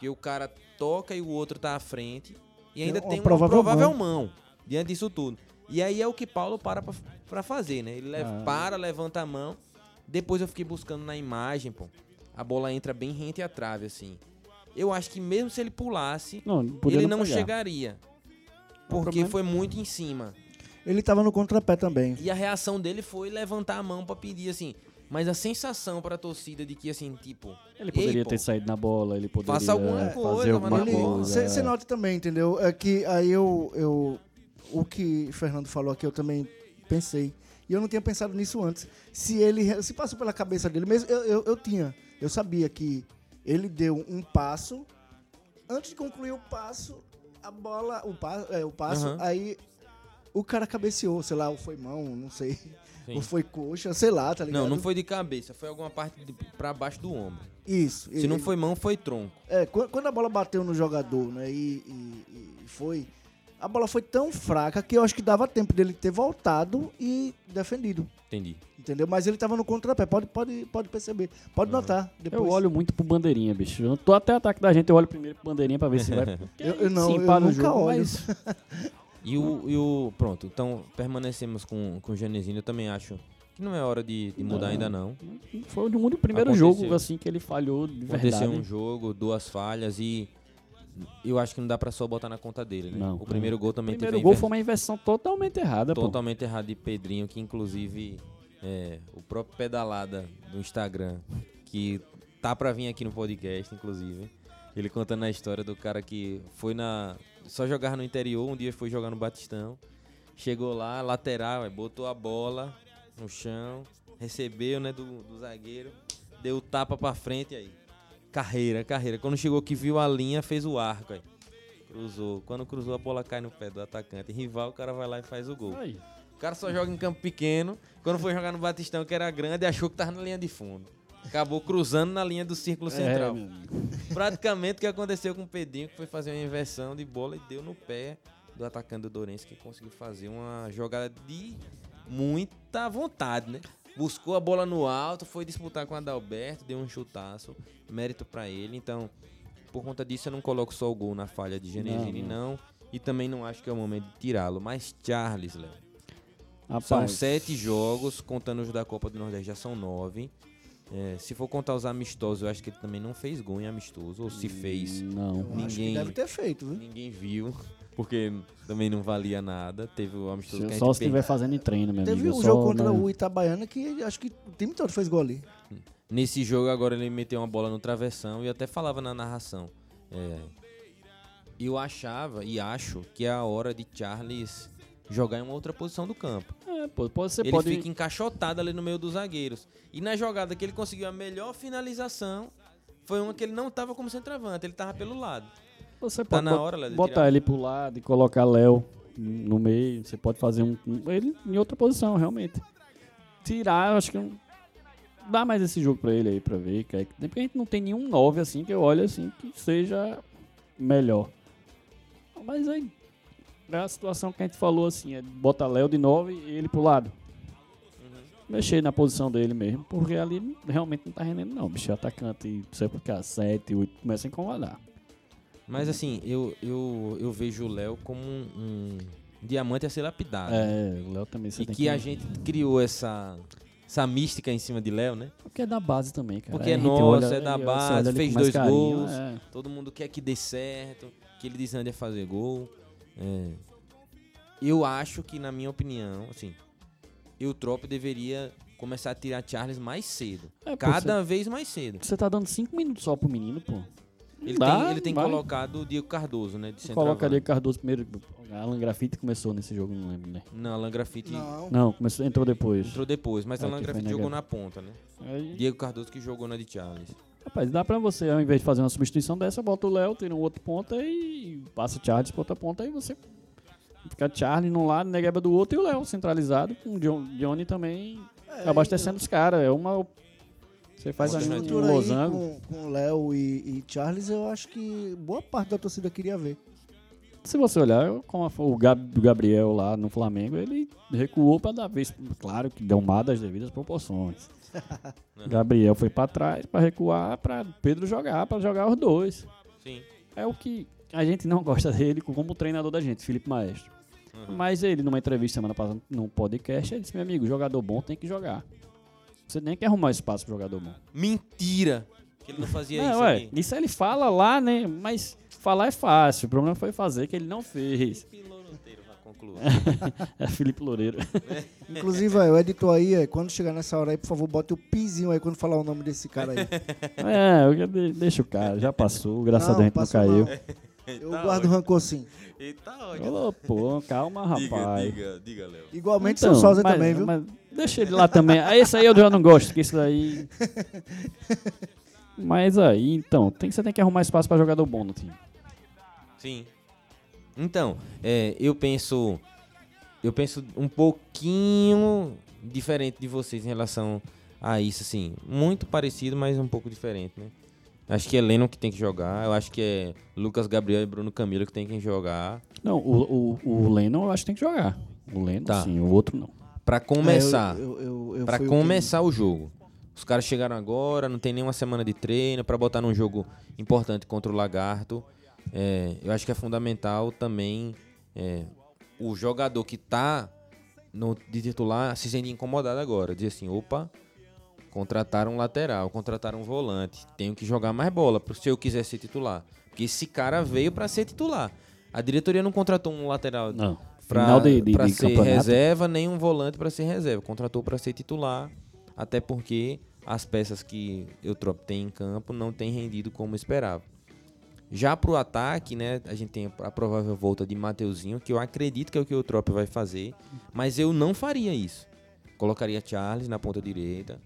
que o cara toca e o outro tá à frente. E ainda Uma tem uma provável provável, mão. diante disso tudo. E aí é o que Paulo para pra, pra fazer, né? Ele Ah. para, levanta a mão. Depois eu fiquei buscando na imagem, pô. A bola entra bem rente à trave, assim. Eu acho que mesmo se ele pulasse, Não, ele não pegar. chegaria. Porque problema- foi muito em cima. ele tava no contrapé também. E a reação dele foi levantar a mão pra pedir assim: Mas a sensação pra torcida de que, assim, tipo. Ele poderia ter saído na bola, ele poderia Faça alguma é, coisa, fazer alguma mano. coisa. Você é. nota também, entendeu? É que aí eu, eu. O que o Fernando falou aqui, eu também pensei. E eu não tinha pensado nisso antes. Se ele. Se passou pela cabeça dele mesmo, eu, eu, eu tinha. Eu sabia que ele deu um passo. Antes de concluir o passo, a bola. O, pa, é, o passo, Aham. aí o cara cabeceou, sei lá, ou foi mão, não sei. Sim. Ou foi coxa, sei lá, tá ligado? Não, não foi de cabeça, foi alguma parte de, pra baixo do ombro. Isso. Se não ele- foi mão, foi tronco. É, quan- quando a bola bateu no jogador, né, e, e- e foi. A bola foi tão fraca que eu acho que dava tempo dele ter voltado e defendido. Entendi. Entendeu? Mas ele tava no contrapé, pode, pode, pode perceber. Pode notar. Depois. Eu olho muito pro bandeirinha, bicho. Eu tô até ataque da gente, eu olho primeiro pro bandeirinha pra ver se vai. Eu- eu não, Sim, eu para o nunca jogo, olho. mas E o, e o. Pronto, então permanecemos com, com o Genesino. Eu também acho que não é hora de, de mudar Não. ainda, não. foi o único primeiro Aconteceu. jogo assim que ele falhou de Aconteceu verdade. um jogo, duas falhas e. Eu acho que não dá pra só botar na conta dele, né? Não, o primeiro gol O também primeiro teve a gol inver- foi uma inversão totalmente errada, pô. totalmente errado de Pedrinho, que inclusive é, o próprio pedalada do Instagram, que tá pra vir aqui no podcast, inclusive. Ele contando a história do cara que foi na. Só jogava no interior, um dia foi jogar no Batistão. Chegou lá, lateral, botou a bola no chão, recebeu, né, do, do zagueiro, deu o tapa pra frente aí. Carreira, carreira. Quando chegou que viu a linha, fez o arco aí. Cruzou. Quando cruzou, a bola cai no pé do atacante. Rival, o cara vai lá e faz o gol. Aí. O cara só joga em campo pequeno. Quando foi jogar no Batistão, que era grande, achou que tava na linha de fundo. Acabou cruzando na linha do círculo central. É, meu amigo. Praticamente o que aconteceu com o Pedrinho, que foi fazer uma inversão de bola e deu no pé do atacante do Dourense, que conseguiu fazer uma jogada de muita vontade, né? Buscou a bola no alto, foi disputar com o Adalberto, deu um chutaço, mérito pra ele. Então, por conta disso, eu não coloco só o gol na falha de Genesini, Não, não, E também não acho que é o momento de tirá-lo. Mas Charles, Léo, são sete jogos, contando os da Copa do Nordeste, já são nove. É, se for contar os amistosos, eu acho que ele também não fez gol em amistoso, ou se fez, Não. Eu acho que ninguém- deve ter feito, viu? ninguém viu, porque também não valia nada. Teve o amistoso que a Só se estiver fazendo em treino, meu Teve amigo. um só, jogo contra né? o Itabaiana que acho que o time todo fez gol ali. Nesse jogo agora ele meteu uma bola no travessão e até falava na narração. É, eu achava e acho que é a hora de Charles jogar em uma outra posição do campo. É, pô, pode, você ele pode... fica encaixotado ali no meio dos zagueiros. E na jogada que ele conseguiu a melhor finalização foi uma que ele não tava como centroavante, ele tava pelo lado. Você Tá pode na hora, Léo, botar tirar. ele pro lado e colocar Léo no meio. Você pode fazer um, um- ele em outra posição, realmente. Tirar, acho que não dá mais esse jogo pra ele aí pra ver. Que é, porque a gente não tem nenhum 9 assim que eu olho assim que seja melhor. Mas aí é a situação que a gente falou assim, é botar Léo de 9 e ele pro lado. Mexer na posição dele mesmo, porque ali realmente não tá rendendo não. Bicho, atacante, sei por que, 7, 8, começa a incomodar. Mas assim, eu, eu, eu vejo o Léo como um, um diamante a ser lapidado. É, o Léo também você e tem que, a gente criou essa, essa mística em cima de Léo, né? Porque é da base também, cara. Porque é nosso, olha- é da base, fez dois carinho, gols. é. Todo mundo quer que dê certo, que ele desande a fazer gol. É. Eu acho que, na minha opinião, assim, o Trop deveria começar a tirar Charles mais cedo. É, pô, cada vez mais cedo. Você tá dando 5 minutos só pro menino, pô. Ele Dá, tem, ele tem vai. colocado o Diego Cardoso, né? De Coloca centroavante. Cardoso primeiro. Alan Grafite começou nesse jogo, não lembro, né? Não, Alan Grafite Não. Não, começou, entrou depois. entrou depois, mas É, Alan negado. jogou na ponta, né? Aí, Diego Cardoso que jogou na de Charles. rapaz, dá pra você, ao invés de fazer uma substituição dessa, bota o Léo, tira um outro ponta e passa o Charles pra outra ponta e você fica Charles num lado, Negueba do outro e o Léo centralizado, com o John- Johnny também É, abastecendo os caras. É uma. Você faz um estrutura aí losango. com, com Léo e, e Charles, eu acho que boa parte da torcida queria ver. Se você olhar, como a- o Gab- o Gabriel lá no Flamengo, ele recuou para dar vez. Claro que deu má das devidas proporções. Gabriel foi para trás para recuar para Pedro jogar, para jogar os dois. Sim. É o que a gente não gosta dele como treinador da gente, Felipe Maestro. Uhum. Mas ele, numa entrevista semana passada, num podcast, ele disse: meu amigo, jogador bom tem que jogar. Você nem quer arrumar espaço pro jogador bom. Mentira! Que ele não fazia Não, isso ué, aqui. isso ele fala lá, né? Mas falar é fácil. O problema foi fazer que ele não fez. conclua. É Felipe Loureiro. Inclusive, aí, o editor aí, é, quando chegar nessa hora aí, por favor, bote o pizinho aí quando falar o nome desse cara aí. É, eu de- deixa o cara, já passou, graças a Deus a gente não passou caiu. Eu Tá guardo rancor sim. Eita, Ô, pô, calma, rapaz. diga, diga, Léo. Igualmente Então, seu Souza mas- também, viu? mas deixa ele lá também. Ah, Esse aí eu já não gosto, que esse daí. Mas aí, então, tem, você tem que arrumar espaço pra jogador bom no time. Sim. Então, é, eu penso. Eu penso um pouquinho diferente de vocês em relação a isso, assim. Muito parecido, mas um pouco diferente, né? Acho que é Lennon que tem que jogar. Eu acho que é Lucas Gabriel e Bruno Camilo que tem que jogar. Não, o, o, o Lennon eu acho que tem que jogar. O Lennon Tá. sim, o outro não. Pra começar. É, eu, eu, eu, eu Pra fui o que- começar o jogo. Os caras chegaram agora, não tem nenhuma semana de treino pra botar num jogo importante contra o Lagarto. É, eu acho que é fundamental também é, o jogador que tá no, de titular se sentir incomodado agora. Dizer assim, opa, contrataram um lateral, contrataram um volante. Tenho que jogar mais bola se eu quiser ser titular. Porque esse cara veio pra ser titular. A diretoria não contratou um lateral Não. pra, Final de, de, pra de ser campeonato. reserva, nem um volante pra ser reserva. Contratou pra ser titular, até porque as peças que eu tem em campo não têm rendido como esperava. Já pro ataque, né, a gente tem a provável volta de Mateuzinho, que eu acredito que é o que o Trop vai fazer, mas eu não faria isso. Colocaria Charles na ponta direita,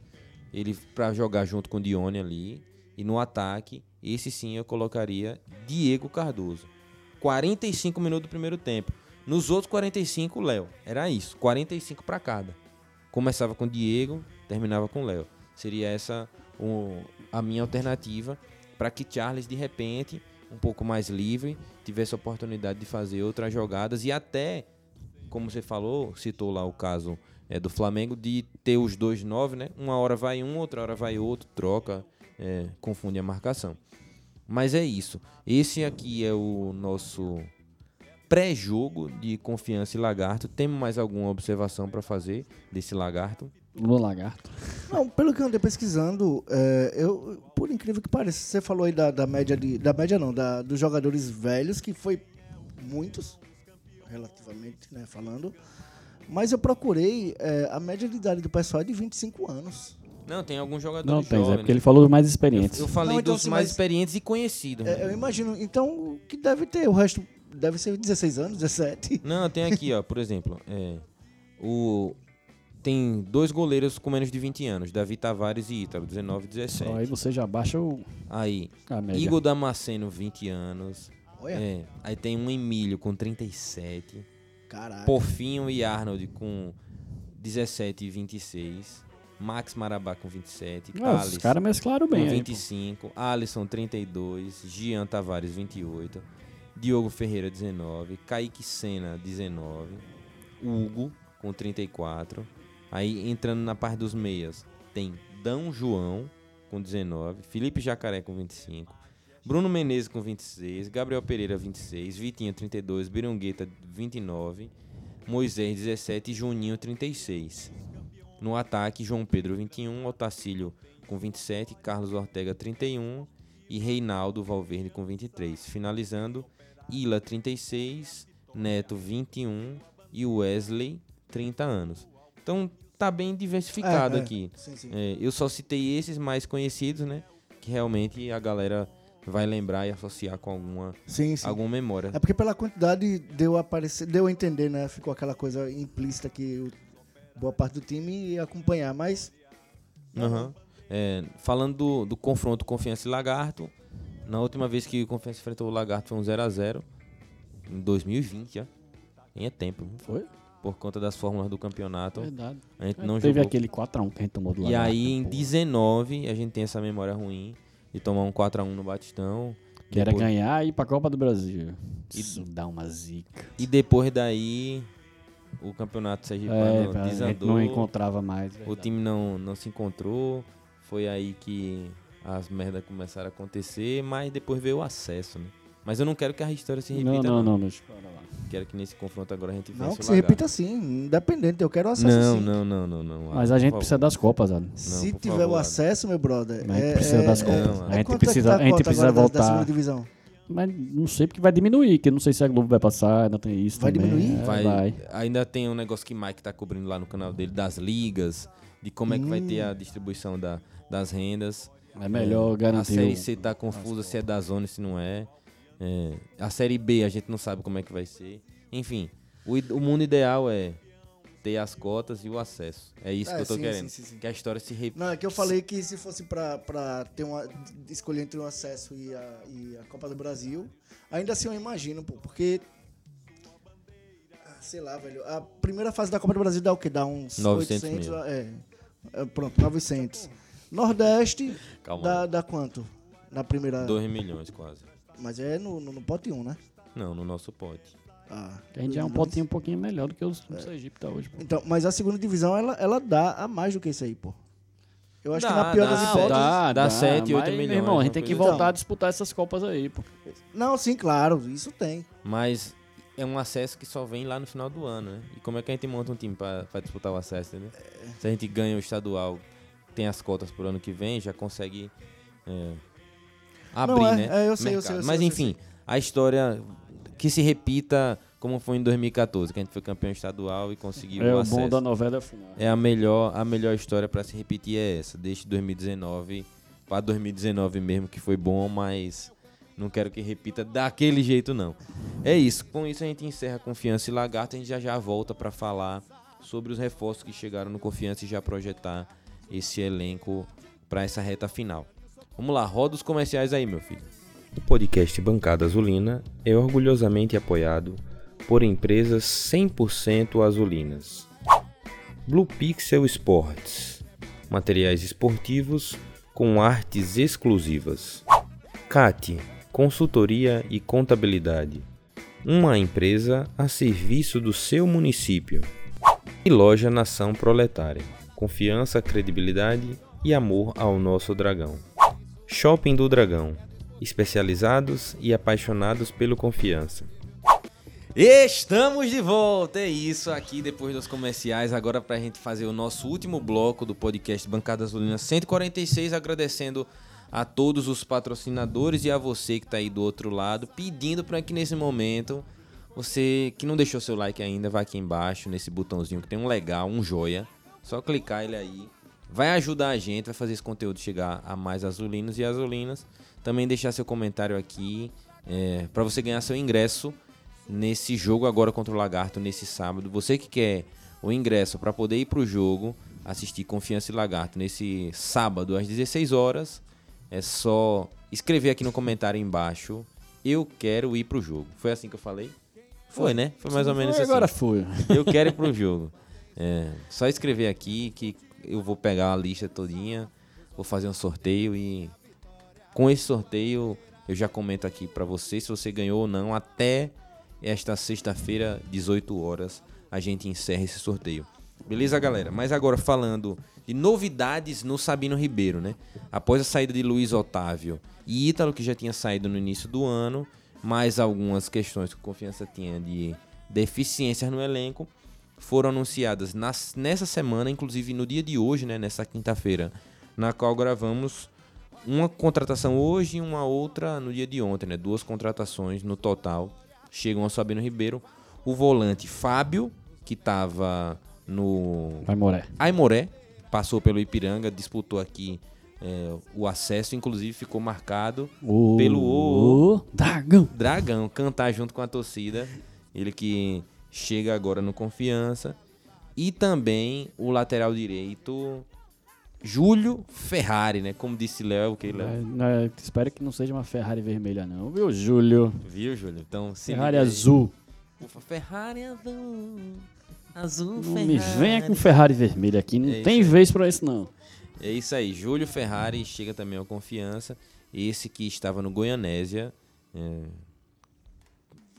ele pra jogar junto com o Dione ali, e no ataque, esse sim eu colocaria Diego Cardoso. 45 minutos do primeiro tempo. Nos outros 45, Léo. Era isso, 45 para cada. Começava com Diego, terminava com Léo. Seria essa o- a minha alternativa para que Charles de repente, um pouco mais livre, tivesse a oportunidade de fazer outras jogadas e até, como você falou, citou lá o caso é, do Flamengo de ter os dois nove, né? Uma hora vai um, outra hora vai outro, troca, é, confunde a marcação. Mas é isso. Esse aqui é o nosso pré-jogo de confiança e lagarto. Temos mais alguma observação para fazer desse lagarto? No Lagarto. Não, pelo que eu andei pesquisando, é, eu, por incrível que pareça, você falou aí da, da média de. Da média não, da, dos jogadores velhos, que foi muitos, relativamente, né, falando. Mas eu procurei, é, a média de idade do pessoal é de 25 anos. Não, tem alguns jogadores Não tem, é jovens. porque ele falou dos mais experientes. Eu falei Não, então, dos assim, mais mas- experientes e conhecidos. É, eu imagino, então, que deve ter, o resto deve ser 16 anos, 17. Não, tem aqui, ó, por exemplo, é, o tem dois goleiros com menos de 20 anos, Davi Tavares e Ítalo, 19 e 17. Só aí você já baixa o, Aí, a média. Igor Damasceno, 20 anos. Olha, É, aí tem um Emílio com 37. Caraca. Porfinho e Arnold com 17 e 26. Max Marabá com 27. Ah, os Alisson caras mesclaram com bem aí. pô. 25. Alisson 32. Jean Tavares 28. Diogo Ferreira 19. Kaique Sena 19. Hugo com 34. Aí entrando na parte dos meias, tem Dão João com 19. Felipe Jacaré com 25. Bruno Menezes com 26, Gabriel Pereira 26, Vitinho 32, Birongueta 29, Moisés 17 e Juninho 36. No ataque, João Pedro 21, Otacílio com 27, Carlos Ortega 31 e Reinaldo Valverde com 23. Finalizando, Ila 36, Neto 21 e Wesley 30 anos. Então tá bem diversificado É, é. aqui. Sim, sim. É, eu só citei esses mais conhecidos, né? Que realmente a galera vai lembrar e associar com alguma, sim, sim. alguma memória. É porque pela quantidade deu a aparecer, deu a entender, né? Ficou aquela coisa implícita que boa parte do time ia acompanhar, mas Aham. É, falando do, do confronto Confiança e Lagarto, na última vez que o Confiança enfrentou o Lagarto foi um 0x0 em 2020, já. Nem é tempo, viu? Foi? por conta das fórmulas do campeonato. Verdade. A gente É, não Teve jogou. aquele 4x1 que a gente tomou do E Lagarto, aí em pô. 19 a gente tem essa memória ruim de tomar um 4x1 no Batistão. Que era Depois- ganhar e ir pra Copa do Brasil. E- Isso dá uma zica. E depois daí o campeonato É, sergipano a gente desandou. não encontrava mais. O time não, não se encontrou. Foi aí que as merdas começaram a acontecer, mas depois veio o acesso, né? Mas eu não quero que a história se repita, Não, não. não, não, lá. Quero que nesse confronto agora a gente não vença que o se repita assim, independente, eu quero acesso Não, sim. não, não, não, não. Mas a gente precisa das Copas, Adam. Se tiver favor, o acesso, meu brother. A gente é- precisa é- das é- Copas. Não, a gente é que precisa, tá a gente precisa agora da- Da voltar. segunda divisão. Mas não sei porque vai diminuir, que eu não sei se a Globo vai passar, ainda tem isso Vai também. diminuir? É, Vai, vai. Ainda tem um negócio que Mike tá cobrindo lá no canal dele, das ligas, de como é que vai ter Hum. a distribuição da, das rendas. É melhor A garantir. série o- C tá confusa se é da zona, se não é. É, A série B a gente não sabe como é que vai ser. Enfim, o, o mundo ideal é ter as cotas e o acesso. É isso É, que eu tô sim, querendo. sim, sim. Que a história se repita. Não, é que eu falei que se fosse pra, pra ter uma, escolher entre o acesso e a, e a Copa do Brasil, ainda assim eu imagino, pô, porque. ah, Sei lá, velho. A primeira fase da Copa do Brasil dá o quê? Dá uns 900 800, mil. é, é, Pronto, 900. Nordeste Calma. dá, dá quanto? Na primeira. 2 milhões quase. Mas é no, no, no pote 1, né? Não, no nosso pote. Ah, Que a gente já é um potinho um pouquinho melhor do que os do Sergipe tá hoje, pô. Então, mas a segunda divisão, ela, ela dá a mais do que isso aí, pô. Eu acho que Dá, na pior dá, das dá. hipóteses. Dá dá, 7, 8 mas, milhões, Meu irmão, a gente tem que voltar assim. a disputar essas copas aí, pô. Não, sim, claro, isso tem. Mas é um acesso que só vem lá no final do ano, né? E como é que a gente monta um time pra, pra disputar o acesso, entendeu? Se a gente ganha o estadual, tem as cotas pro ano que vem, já consegue é, abrir, Não, é, né? é, eu sei, eu sei, eu sei, Mas eu sei, enfim, a história que se repita como foi em 2014, que a gente foi campeão estadual e conseguiu É o o acesso. bom da novela final. É a melhor, a melhor história pra se repetir é essa, desde 2019 pra 2019 mesmo, que foi bom, mas não quero que repita daquele jeito não. É isso, com isso a gente encerra Confiança e Lagarto, a gente já já volta pra falar sobre os reforços que chegaram no Confiança e já projetar esse elenco pra essa reta final. Vamos lá, roda os comerciais aí, meu filho. O podcast Bancada Azulina é orgulhosamente apoiado por empresas 100% azulinas. Blue Pixel Sports materiais esportivos com artes exclusivas. CAT Consultoria e Contabilidade uma empresa a serviço do seu município. E Loja Nação Proletária confiança, credibilidade e amor ao nosso dragão. Shopping do Dragão. Especializados e apaixonados pelo confiança. Estamos de volta, é isso aqui depois dos comerciais, agora pra gente fazer o nosso último bloco do podcast Bancada Azulina 146, agradecendo a todos os patrocinadores e a você que tá aí do outro lado, pedindo para que nesse momento você que não deixou seu like ainda, vá aqui embaixo nesse botãozinho que tem um legal, um joia, só clicar ele aí, vai ajudar a gente, vai fazer esse conteúdo chegar a mais azulinos e azulinas, também deixar seu comentário aqui é, para você ganhar seu ingresso nesse jogo agora contra o Lagarto nesse sábado. Você que quer o ingresso para poder ir pro jogo, assistir Confiança e Lagarto nesse sábado às 16 horas, é só escrever aqui no comentário embaixo. Eu quero ir pro jogo. Foi assim que eu falei? Foi, né? Foi mais ou menos assim. Agora foi. Eu quero ir pro jogo. É, só escrever aqui que eu vou pegar a lista todinha, vou fazer um sorteio e com esse sorteio eu já comento aqui pra você se você ganhou ou não até esta sexta-feira, 18 horas, a gente encerra esse sorteio. Beleza, galera? Mas agora falando de novidades no Sabino Ribeiro, né? Após a saída de Luiz Otávio e Ítalo, que já tinha saído no início do ano, mais algumas questões que o Confiança tinha de deficiências no elenco, foram anunciadas nas- nessa semana, inclusive no dia de hoje, né? Nessa quinta-feira, na qual gravamos uma contratação hoje e uma outra no dia de ontem, né? Duas contratações no total chegam ao Sabino Ribeiro. O volante Fábio, que estava no Vai, Moré. Aimoré, passou pelo Ipiranga, disputou aqui é, o acesso, inclusive ficou marcado O... Pelo o- Dragão. Dragão cantar junto com a torcida. Ele que chega agora no Confiança. E também o lateral direito, Júlio Ferrari, né? Como disse Léo, que Léo? É, é, espero que não seja uma Ferrari vermelha, não, viu, Júlio? Viu, Júlio? Então, Ferrari azul. Ufa, Ferrari azul. Azul Não Ferrari. me venha com Ferrari vermelha aqui, não É tem vez pra isso, não. É isso aí, Júlio Ferrari chega também ao Confiança. Esse que estava no Goianésia. é.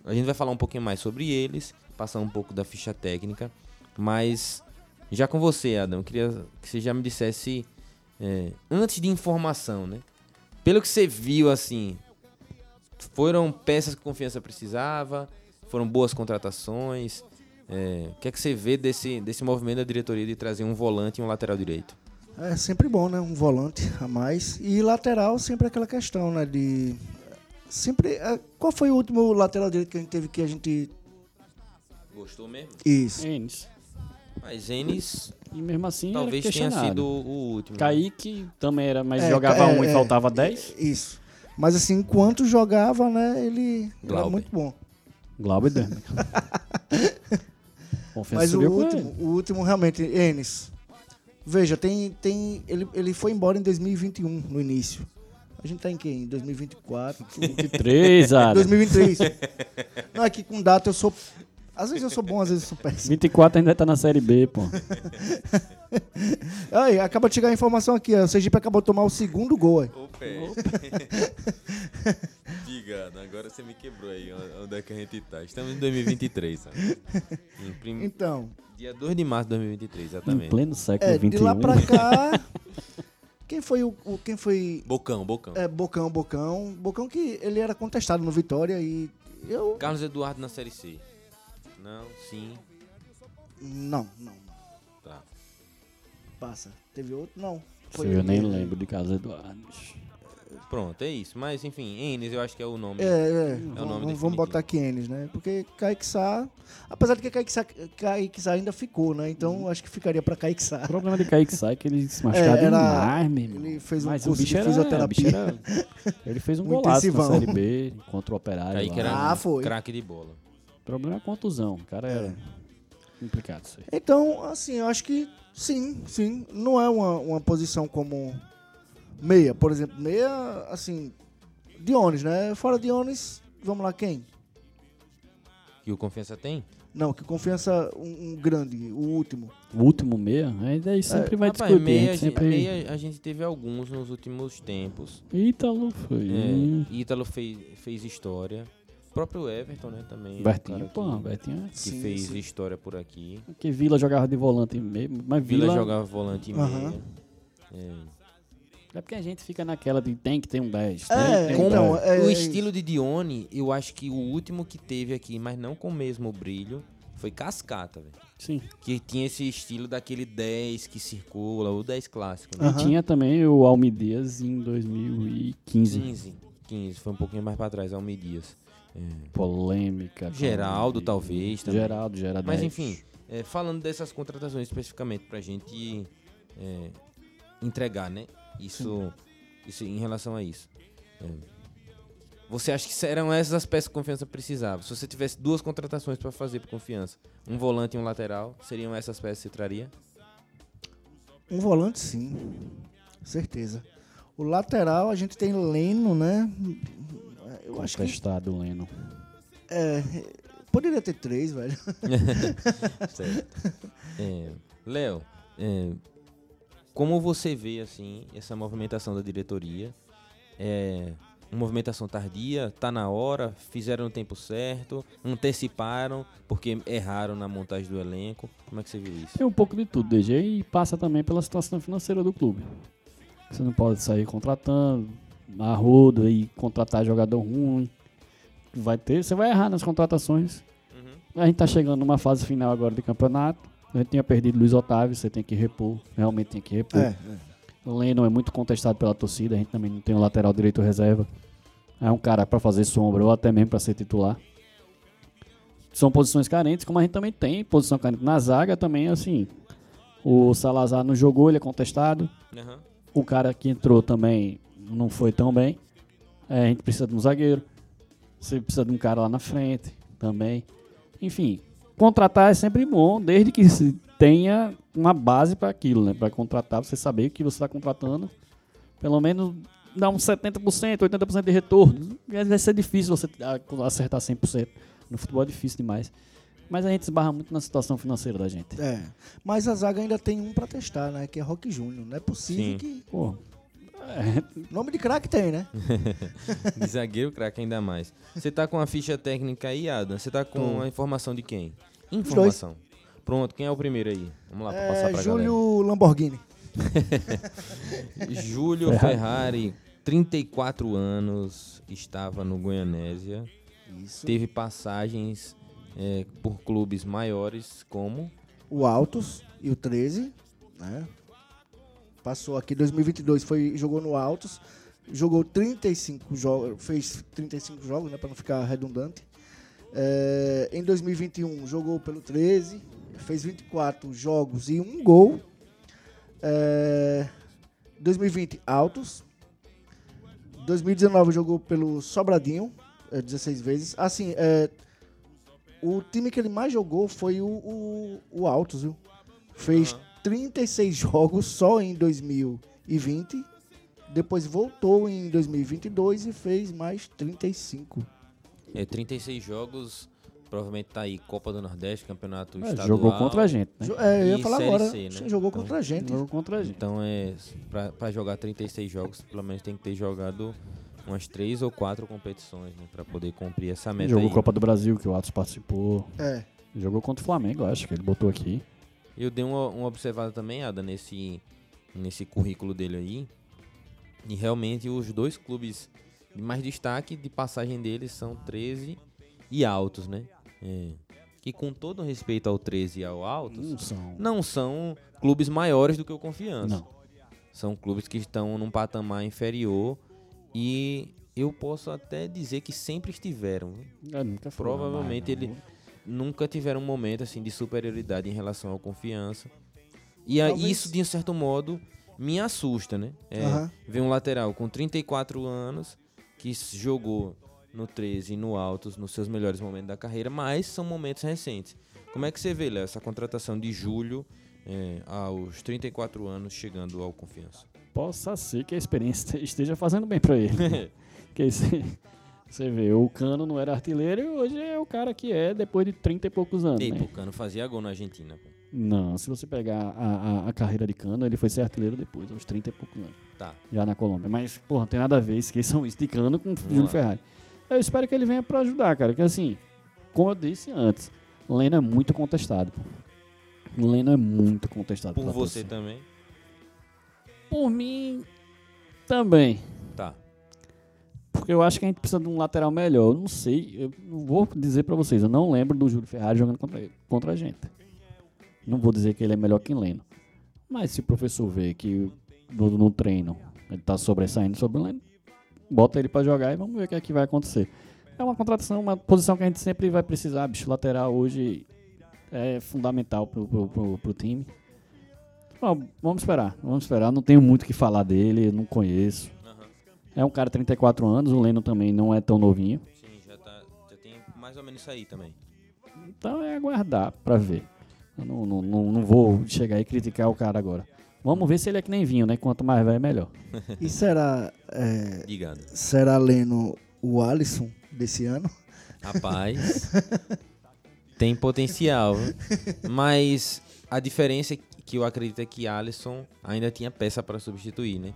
A gente vai falar um pouquinho mais sobre eles, passar um pouco da ficha técnica. Mas já com você, Adão, eu queria que você já me dissesse é, antes de informação, né? Pelo que você viu, assim, foram peças que Confiança precisava, foram boas contratações. é, o que é que você vê desse, desse movimento da diretoria de trazer um volante e um lateral direito? É sempre bom, né? Um volante a mais. E lateral, sempre aquela questão, né? De Sempre. é, qual foi o último lateral direito que a gente teve que a gente. Gostou mesmo? Isso. Enes. Mas Enes E mesmo assim talvez era tenha sido o último. né? Kaique também era, mas É, jogava é, um e é, faltava 10. Isso. Mas assim, enquanto jogava, né, ele era Glauber. muito bom. Glauber Derme. Confiança Mas o último, o último realmente, Enes. Veja, tem. tem ele, ele foi embora em 2021, no início. A gente tá em quem? Em 2024? 3, Adam. 2023. Não, é que com data eu sou. Às vezes eu sou bom, às vezes eu sou péssimo. 24 ainda tá na Série B, pô. Aí, acaba de chegar a informação aqui, ó. O Sergipe acabou de tomar o segundo gol. aí. Ô, pé. Diga, agora você me quebrou aí. Onde é que a gente tá? Estamos em 2023, sabe? Em prim- Então, Dia 2 de março de 2023, Em exatamente. pleno século é, XXI. de lá pra cá. Quem foi o. o- quem foi. Bocão, Bocão. É, Bocão, Bocão. Bocão que ele era contestado no Vitória e. Eu. Carlos Eduardo na Série C. Não, sim, Não, não, não. tá. Passa. Teve outro? Não. Eu nem lembro de Carlos Eduardo. Pronto, é isso. Mas, enfim, Enes eu acho que é o nome. É, é. o nome vamos, botar aqui Enes, né? Porque Kaique Sá. Apesar de que Kaique Sá, Kaique Sá ainda ficou, né? Então acho que ficaria pra Kaique Sá. O problema de Kaique sai é que ele se machucava É, demais, meu irmão. Ele fez um Mas o curso bicho de era, fisioterapia. o bicho era- Ele fez um golaço na. Série B contra o Operário. Kaique lá. era Ah, um foi. craque de bola. O problema é a contusão. O cara era complicado isso aí. Então, assim, eu acho que sim, sim. Não é uma, uma posição como meia, por exemplo. Meia, assim, Dionis, né? Fora Dionis, vamos lá, quem? Que o Confiança tem? Não, que confiança um, um grande, o último. O último meia, aí daí sempre vai Rapaz, discutir. meia, a gente sempre... meia a gente teve alguns nos últimos tempos. Ítalo foi. É, Ítalo fez, fez história. O próprio Everton, né, também. é um Bertinho, cara pô, que, Bertinho. é- que Sim, fez sim. história por aqui. Que Vila jogava de volante mesmo, mas Vila, Vila, jogava volante e meia. É. É porque a gente fica naquela de tem que ter um 10. É, tem, tem então, um 10. é- o é estilo de Dione, eu acho que o último que teve aqui, mas não com o mesmo brilho, foi Cascata, velho. Sim. Que tinha esse estilo daquele 10 que circula, o 10 clássico, né? Aham. E tinha também o Almi Dias em 2015. 15. 15, foi um pouquinho mais pra trás, Almi Dias. É. Polêmica. Geraldo, talvez, também. Geraldo, Geraldo. Mas 10. enfim, é, falando dessas contratações especificamente pra gente é, entregar, né? Isso, isso em relação a isso. É, você acha que eram essas as peças que confiança precisava? Se você tivesse duas contratações pra fazer por confiança, um volante e um lateral, seriam essas peças que você traria? Um volante, sim. Certeza. O lateral, a gente tem Leno, né? Eu acho que Contestado, Leno. é, poderia ter três, velho. Certo. É, Léo, é, como você vê assim essa movimentação da diretoria? É uma movimentação tardia, tá na hora, fizeram no tempo certo, anteciparam porque erraram na montagem do elenco. Como é que você viu isso? Tem um pouco de tudo, DG, e passa também pela situação financeira do clube. Você não pode sair contratando, a rodo e contratar jogador ruim. Vai ter, você vai errar nas contratações. A gente tá chegando numa fase final agora de campeonato. A gente tinha perdido Luiz Otávio, você tem que repor. Realmente tem que repor. É, O Leno é muito contestado pela torcida, a gente também não tem um lateral direito reserva. É um cara pra fazer sombra ou até mesmo pra ser titular. São posições carentes, como a gente também tem posição carente na zaga também, assim. O Salazar não jogou, ele é contestado. Aham. O cara que entrou também não foi tão bem. É, a gente precisa de um zagueiro. Você precisa de um cara lá na frente também. Enfim, contratar é sempre bom, desde que se tenha uma base para aquilo, né? Para contratar, você saber que você está contratando, pelo menos dá uns 70%, 80% de retorno. Vai ser difícil você acertar 100%. No futebol é difícil demais. Mas a gente esbarra muito na situação financeira da gente. é. Mas a zaga ainda tem um pra testar, né? Que é Rock Júnior. Não é possível Sim. que. Pô, é, Nome de craque tem, né? De zagueiro, craque ainda mais. Você tá com a ficha técnica aí, Adam? Você tá com Tô. a informação de quem? Informação. Pronto, quem é o primeiro aí? Vamos lá, pra passar É pra Júlio Lamborghini. galera. Júlio Ferrari, 34 anos, estava no Goianésia. Isso. Teve passagens é, por clubes maiores como O Altos e o 13, né? Passou aqui em 2022, foi, jogou no Altos. jogou 35 jogos, fez 35 jogos, né, para não ficar redundante. É, em 2021 jogou pelo 13, fez 24 jogos e um gol. É, 2020 altos. 2019 jogou pelo Sobradinho, é, 16 vezes. Assim, é, o time que ele mais jogou foi o, o, o Altos, viu? Fez Aham. 36 jogos só em 2020. Depois voltou em 2022 e fez mais 35. É, 36 jogos, provavelmente tá aí Copa do Nordeste, Campeonato É, Estadual. jogou contra a gente, né? É, eu ia E falar Série agora. C, né? Jogou Então- contra a gente. Jogou contra a gente. Então é, pra, pra jogar 36 jogos, pelo menos tem que ter jogado umas 3 ou 4 competições, né? Pra poder cumprir essa meta Jogou aí. Copa do Brasil, que o Atos participou. É. Jogou contra o Flamengo, acho que ele botou aqui. Eu dei uma, uma observada também, Ada, nesse, nesse currículo dele aí. E realmente os dois clubes de mais destaque de passagem deles são 13 e Altos, né? É. Que com todo respeito ao 13 e ao Altos, Não são. não são clubes maiores do que o Confiança. Não. São clubes que estão num patamar inferior e eu posso até dizer que sempre estiveram. viu? É, nunca foi Provavelmente mais, ele nunca tiveram um momento assim de superioridade em relação ao confiança. E a- Talvez- isso, de um certo modo, me assusta, né? É. Ver um lateral com 34 anos que jogou no 13 e no Altos nos seus melhores momentos da carreira, mas são momentos recentes. Como é que você vê, Léo, essa contratação de julho é, aos 34 anos chegando ao confiança? Possa ser que a experiência esteja fazendo bem pra ele. Porque você, você vê, o Cano não era artilheiro e hoje é o cara que é depois de 30 e poucos anos. Ei, né? o Cano fazia gol na Argentina. pô. Não, se você pegar a, a, a carreira de Cano, ele foi ser artilheiro depois, aos 30 e poucos anos, Tá. já na Colômbia. Mas, porra, não tem nada a ver, esqueçam isso de Cano com o Júlio lá. Ferrari. Eu espero que ele venha pra ajudar, cara, que assim, como eu disse antes, Leno é muito contestado. pô. Leno é muito contestado. Por você torcida. também? Por mim, também. Porque eu acho que a gente precisa de um lateral melhor. Eu não sei, eu não vou dizer pra vocês, eu não lembro do Júlio Ferrari jogando contra, ele- contra a gente. Não vou dizer que ele é melhor que Leno. Mas se o professor vê que no, no treino ele tá sobressaindo sobre o Leno, bota ele pra jogar e vamos ver o que é que vai acontecer. É uma contratação, uma posição que a gente sempre vai precisar. Bicho lateral hoje é fundamental pro, pro, pro, pro time. Bom, vamos esperar, vamos esperar. Não tenho muito o que falar dele, não conheço. É um cara de 34 anos, o Leno também não é tão novinho. Sim, já, tá, já tem mais ou menos isso aí também. Então é aguardar pra ver. Eu não, não, não, não vou chegar e criticar o cara agora. Vamos ver se ele é que nem vinho, né? Quanto mais velho, melhor. E será, é, será Leno o Alisson desse ano? Rapaz, tem potencial, mas a diferença é que eu acredito é que Alisson ainda tinha peça para substituir, né?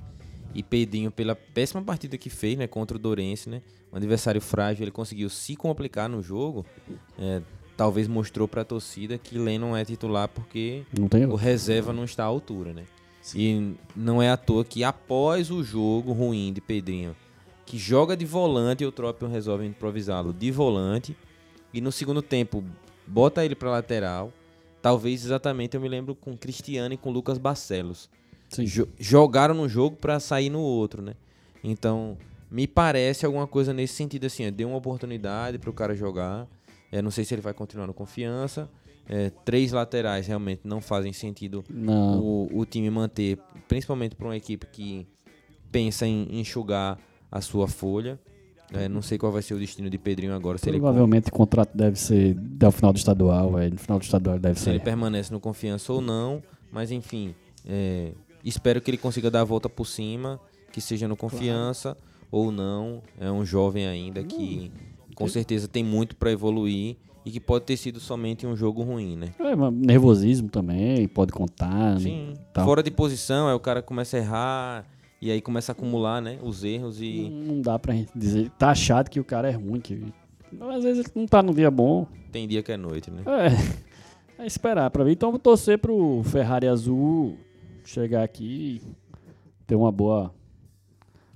E Pedrinho, pela péssima partida que fez, né, contra o Dourense, né, um adversário frágil, ele conseguiu se complicar no jogo. é, talvez mostrou para a torcida que Lennon é titular porque Não tem o reserva não está à altura, né? E não é à toa que após o jogo ruim de Pedrinho, que joga de volante, o Tropion resolve improvisá-lo de volante e no segundo tempo bota ele para lateral. Talvez exatamente eu me lembro com Cristiano e com Lucas Barcelos. Sim. Jo- jogaram no jogo para sair no outro, né? Então, me parece alguma coisa nesse sentido assim, é, deu uma oportunidade para o cara jogar. É, não sei se ele vai continuar no confiança. É, três laterais realmente não fazem sentido Não. o, o time manter, principalmente para uma equipe que pensa em enxugar a sua folha. É, não sei qual vai ser o destino de Pedrinho agora, se ele, Provavelmente o contrato deve ser até o final do estadual, velho. No final do estadual deve se ele ser. permanece no confiança ou não. Mas enfim, é, espero que ele consiga dar a volta por cima, que seja no confiança ou não. É um jovem ainda que com certeza tem muito para evoluir e que pode ter sido somente um jogo ruim, né? É, mas nervosismo também, pode contar. Sim. né, tal. Fora de posição, aí o cara começa a errar e aí começa a acumular, né, os erros e Não dá pra gente dizer. Tá achado que o cara é ruim. Que... Às vezes ele não tá no dia bom. tem dia que é noite, né? É. É esperar pra ver. Então vou torcer pro Ferrari Azul chegar aqui e ter uma boa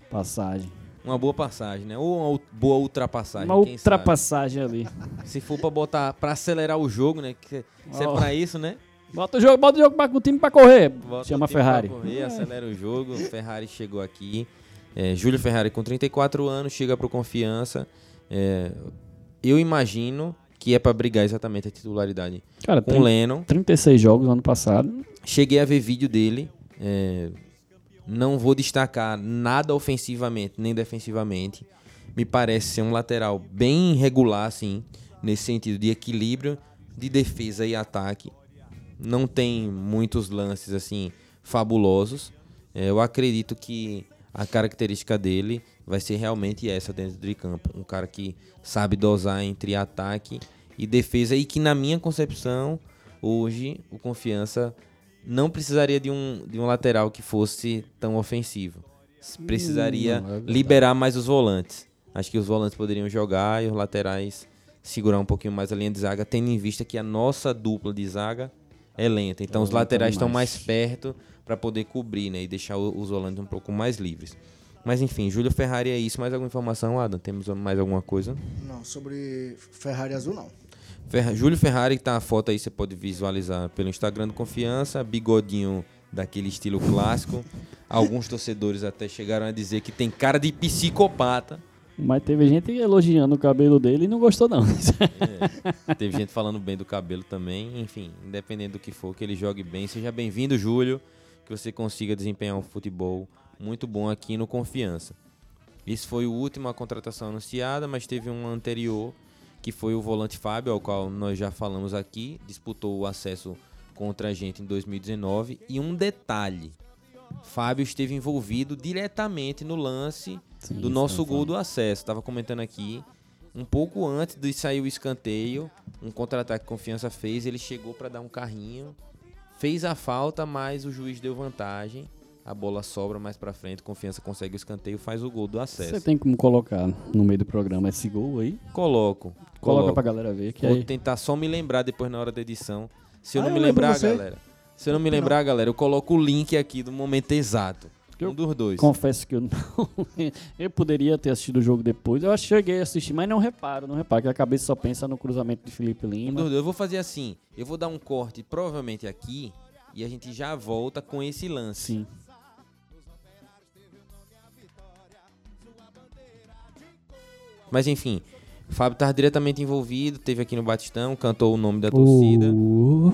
passagem. Uma boa passagem, né? Ou uma boa ultrapassagem, uma ultrapassagem ali. Se for pra botar, pra acelerar o jogo, né? Que, se é Ó. pra isso, né? Bota o jogo, bota o jogo pra, o time pra correr. Bota Chama time Ferrari. Pra correr, acelera o jogo. Ferrari chegou aqui. É, Júlio Ferrari com 34 anos chega para Confiança. É, eu imagino que é para brigar exatamente a titularidade Cara, com o Lennon. 36 jogos ano passado. Cheguei a ver vídeo dele. é, não vou destacar nada ofensivamente nem defensivamente. Me parece ser um lateral bem regular, assim, nesse sentido de equilíbrio de defesa e ataque. Não tem muitos lances assim fabulosos. É, eu acredito que a característica dele vai ser realmente essa dentro de campo. Um cara que sabe dosar entre ataque e defesa e que, na minha concepção, hoje o Confiança não precisaria de um, de um lateral que fosse tão ofensivo. Precisaria não, é liberar mais os volantes. Acho que os volantes poderiam jogar e os laterais segurar um pouquinho mais a linha de zaga, tendo em vista que a nossa dupla de zaga é lenta. Então É os lenta laterais estão mais perto para poder cobrir né, e deixar o- os volantes um pouco mais livres. Mas enfim, Júlio Ferrari é isso. Mais alguma informação, Adam? Temos mais alguma coisa? Não, sobre Ferrari Azul não. Ferra- Júlio Ferrari, que tá a foto aí, você pode visualizar pelo Instagram do Confiança, bigodinho daquele estilo clássico. Alguns torcedores até chegaram a dizer que tem cara de psicopata. Mas teve gente elogiando o cabelo dele e não gostou, não. Teve gente falando bem do cabelo também. Enfim, independente do que for, que ele jogue bem. Seja bem-vindo, Júlio. Que você consiga desempenhar um futebol muito bom aqui no Confiança. Esse foi o último a contratação anunciada, mas teve um anterior, que foi o volante Fábio, ao qual nós já falamos aqui. Disputou o acesso contra a gente em 2019. E um detalhe: Fábio esteve envolvido diretamente no lance Sim, do nosso gol do acesso. Tava comentando aqui. Um pouco antes de sair o escanteio, um contra-ataque que Confiança fez, ele chegou para dar um carrinho, fez a falta, mas o juiz deu vantagem. A bola sobra mais para frente, Confiança consegue o escanteio, faz o gol do Você acesso. tem como colocar no meio do programa esse gol aí? Coloco, Coloca coloco. pra galera ver que Vou aí. tentar só me lembrar depois na hora da edição. Se eu Ah, não eu me lembro lembrar, você. galera. Se eu não me lembrar, galera, eu coloco o link aqui do momento exato. Eu Um dos dois. Confesso que eu não. eu poderia ter assistido o jogo depois. Eu cheguei a assistir, mas não reparo, não reparo, que a cabeça só pensa no cruzamento de Felipe Um Lima. dos dois. Eu vou fazer assim. Eu vou dar um corte provavelmente aqui e a gente já volta com esse lance. Sim. Mas enfim, o Fábio estava diretamente envolvido, teve aqui no Batistão, cantou o nome da torcida, Uh,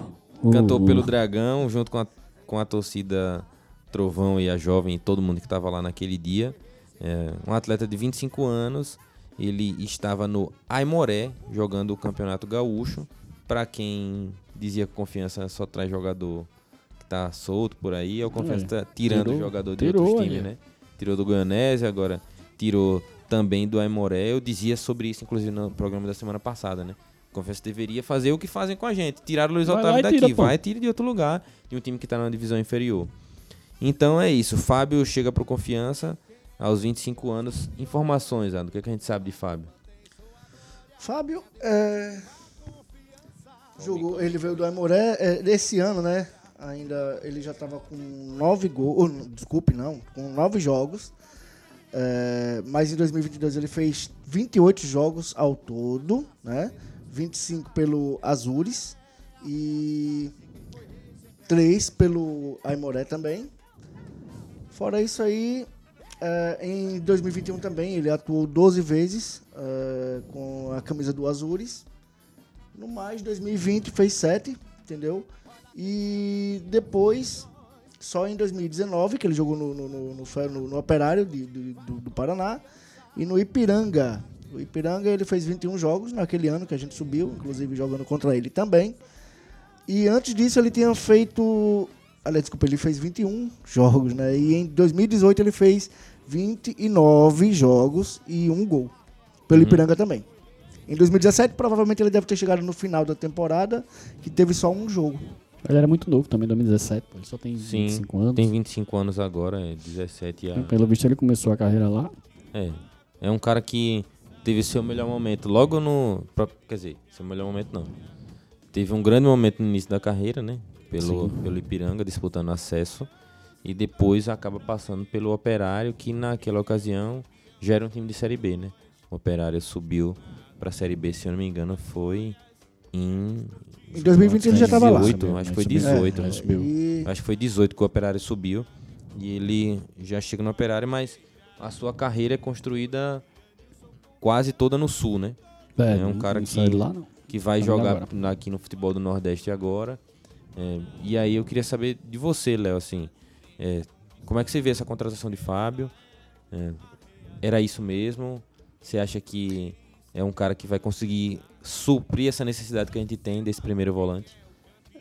uh, cantou uh. pelo Dragão, junto com a, com a torcida Trovão e a Jovem e todo mundo que estava lá naquele dia. É, um atleta de 25 anos, ele estava no Aimoré, jogando o Campeonato Gaúcho. Para quem dizia que confiança só traz jogador que tá solto por aí, é o confiança É, tá tirando tirou- o jogador de tirou outros times, né? Tirou do Goianese, agora tirou também do Aimoré. Eu dizia sobre isso, inclusive, no programa da semana passada, né? Confiança deveria fazer o que fazem com a gente. Tirar o Luiz Vai Otávio daqui, tira, vai e tira de outro lugar, de um time que tá na divisão inferior. Então é isso. Fábio chega pro Confiança aos 25 anos. Informações, Ando. O que, é que a gente sabe de Fábio? Fábio, é, jogou, ele veio do Aimoré é, desse ano, né? Ainda ele já estava com nove gols, desculpe, não, com nove jogos. É, mas em 2022 ele fez 28 jogos ao todo, né? 25 pelo Azures e 3 pelo Aimoré também. Fora isso aí, é, em 2021 também ele atuou 12 vezes é, com a camisa do Azures. No mais, 2020 fez 7, entendeu? E depois, só em 2019, que ele jogou no, no, no, no, no- no Operário de- de- do, do Paraná e no Ipiranga. O Ipiranga ele fez 21 jogos naquele ano que a gente subiu, inclusive jogando contra ele também. E antes disso ele tinha feito. Aliás, desculpa, ele fez 21 jogos, né? E em 2018 ele fez 29 jogos e um gol. Pelo Uhum. Ipiranga também. Em 2017, provavelmente ele deve ter chegado no final da temporada, que teve só um jogo. Ele era muito novo também, 2017, pô. Ele só tem Sim, 25 anos. Tem 25 anos agora, é 17 a... Pelo visto ele começou a carreira lá. É. É um cara que teve seu melhor momento logo no. Quer dizer, seu melhor momento não. Teve um grande momento no início da carreira, né? Pelo, pelo Ipiranga, disputando acesso. E depois acaba passando pelo Operário, que naquela ocasião já era um time de Série B, né? O Operário subiu pra Série B, se eu não me engano, foi em. Em 2020 ele já tava lá. 18, acho que foi Subiu. 18. É, né? E Acho que foi 18 que o Operário subiu. E ele já chega no Operário, mas a sua carreira é construída quase toda no sul, né? É, É um cara que- lá. Que vai jogar agora. aqui no futebol do Nordeste agora. É, e aí eu queria saber de você, Léo, assim, é, como é que você vê essa contratação de Fábio? É, era isso mesmo? Você acha que é um cara que vai conseguir suprir essa necessidade que a gente tem desse primeiro volante?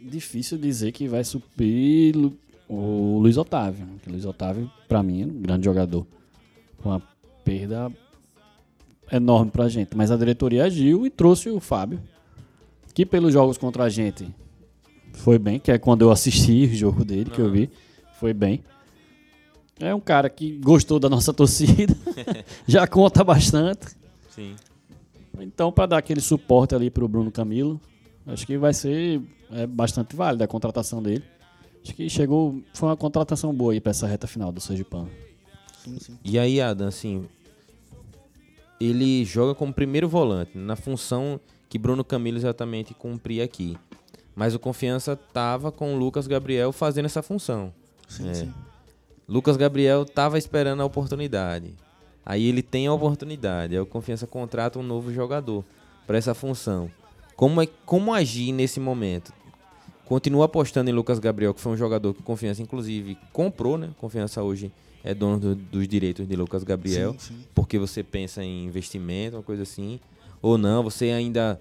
Difícil dizer que vai suprir o Luiz Otávio. Porque o Luiz Otávio, pra mim, é um grande jogador. Uma perda enorme pra gente. Mas a diretoria agiu e trouxe o Fábio. Que pelos jogos contra a gente foi bem, que é quando eu assisti o jogo dele, que eu vi. Foi bem. É um cara que gostou da nossa torcida. já conta bastante. Sim. Então, para dar aquele suporte ali pro Bruno Camilo, acho que vai ser é, bastante válida a contratação dele. Acho que chegou, foi uma contratação boa aí para essa reta final do Sergipano. Sim, sim. E aí, Adam, assim, ele joga como primeiro volante, na função que Bruno Camilo exatamente cumpria aqui. Mas o Confiança tava com o Lucas Gabriel fazendo essa função. Sim, É. sim. Lucas Gabriel tava esperando a oportunidade. Aí ele tem a oportunidade. Aí o Confiança contrata um novo jogador para essa função. Como, é, como agir nesse momento? Continua apostando em Lucas Gabriel, que foi um jogador que o Confiança, inclusive, comprou, né? Confiança hoje é dono do- dos direitos de Lucas Gabriel. Sim, sim. Porque você pensa em investimento, uma coisa assim. Ou não, você ainda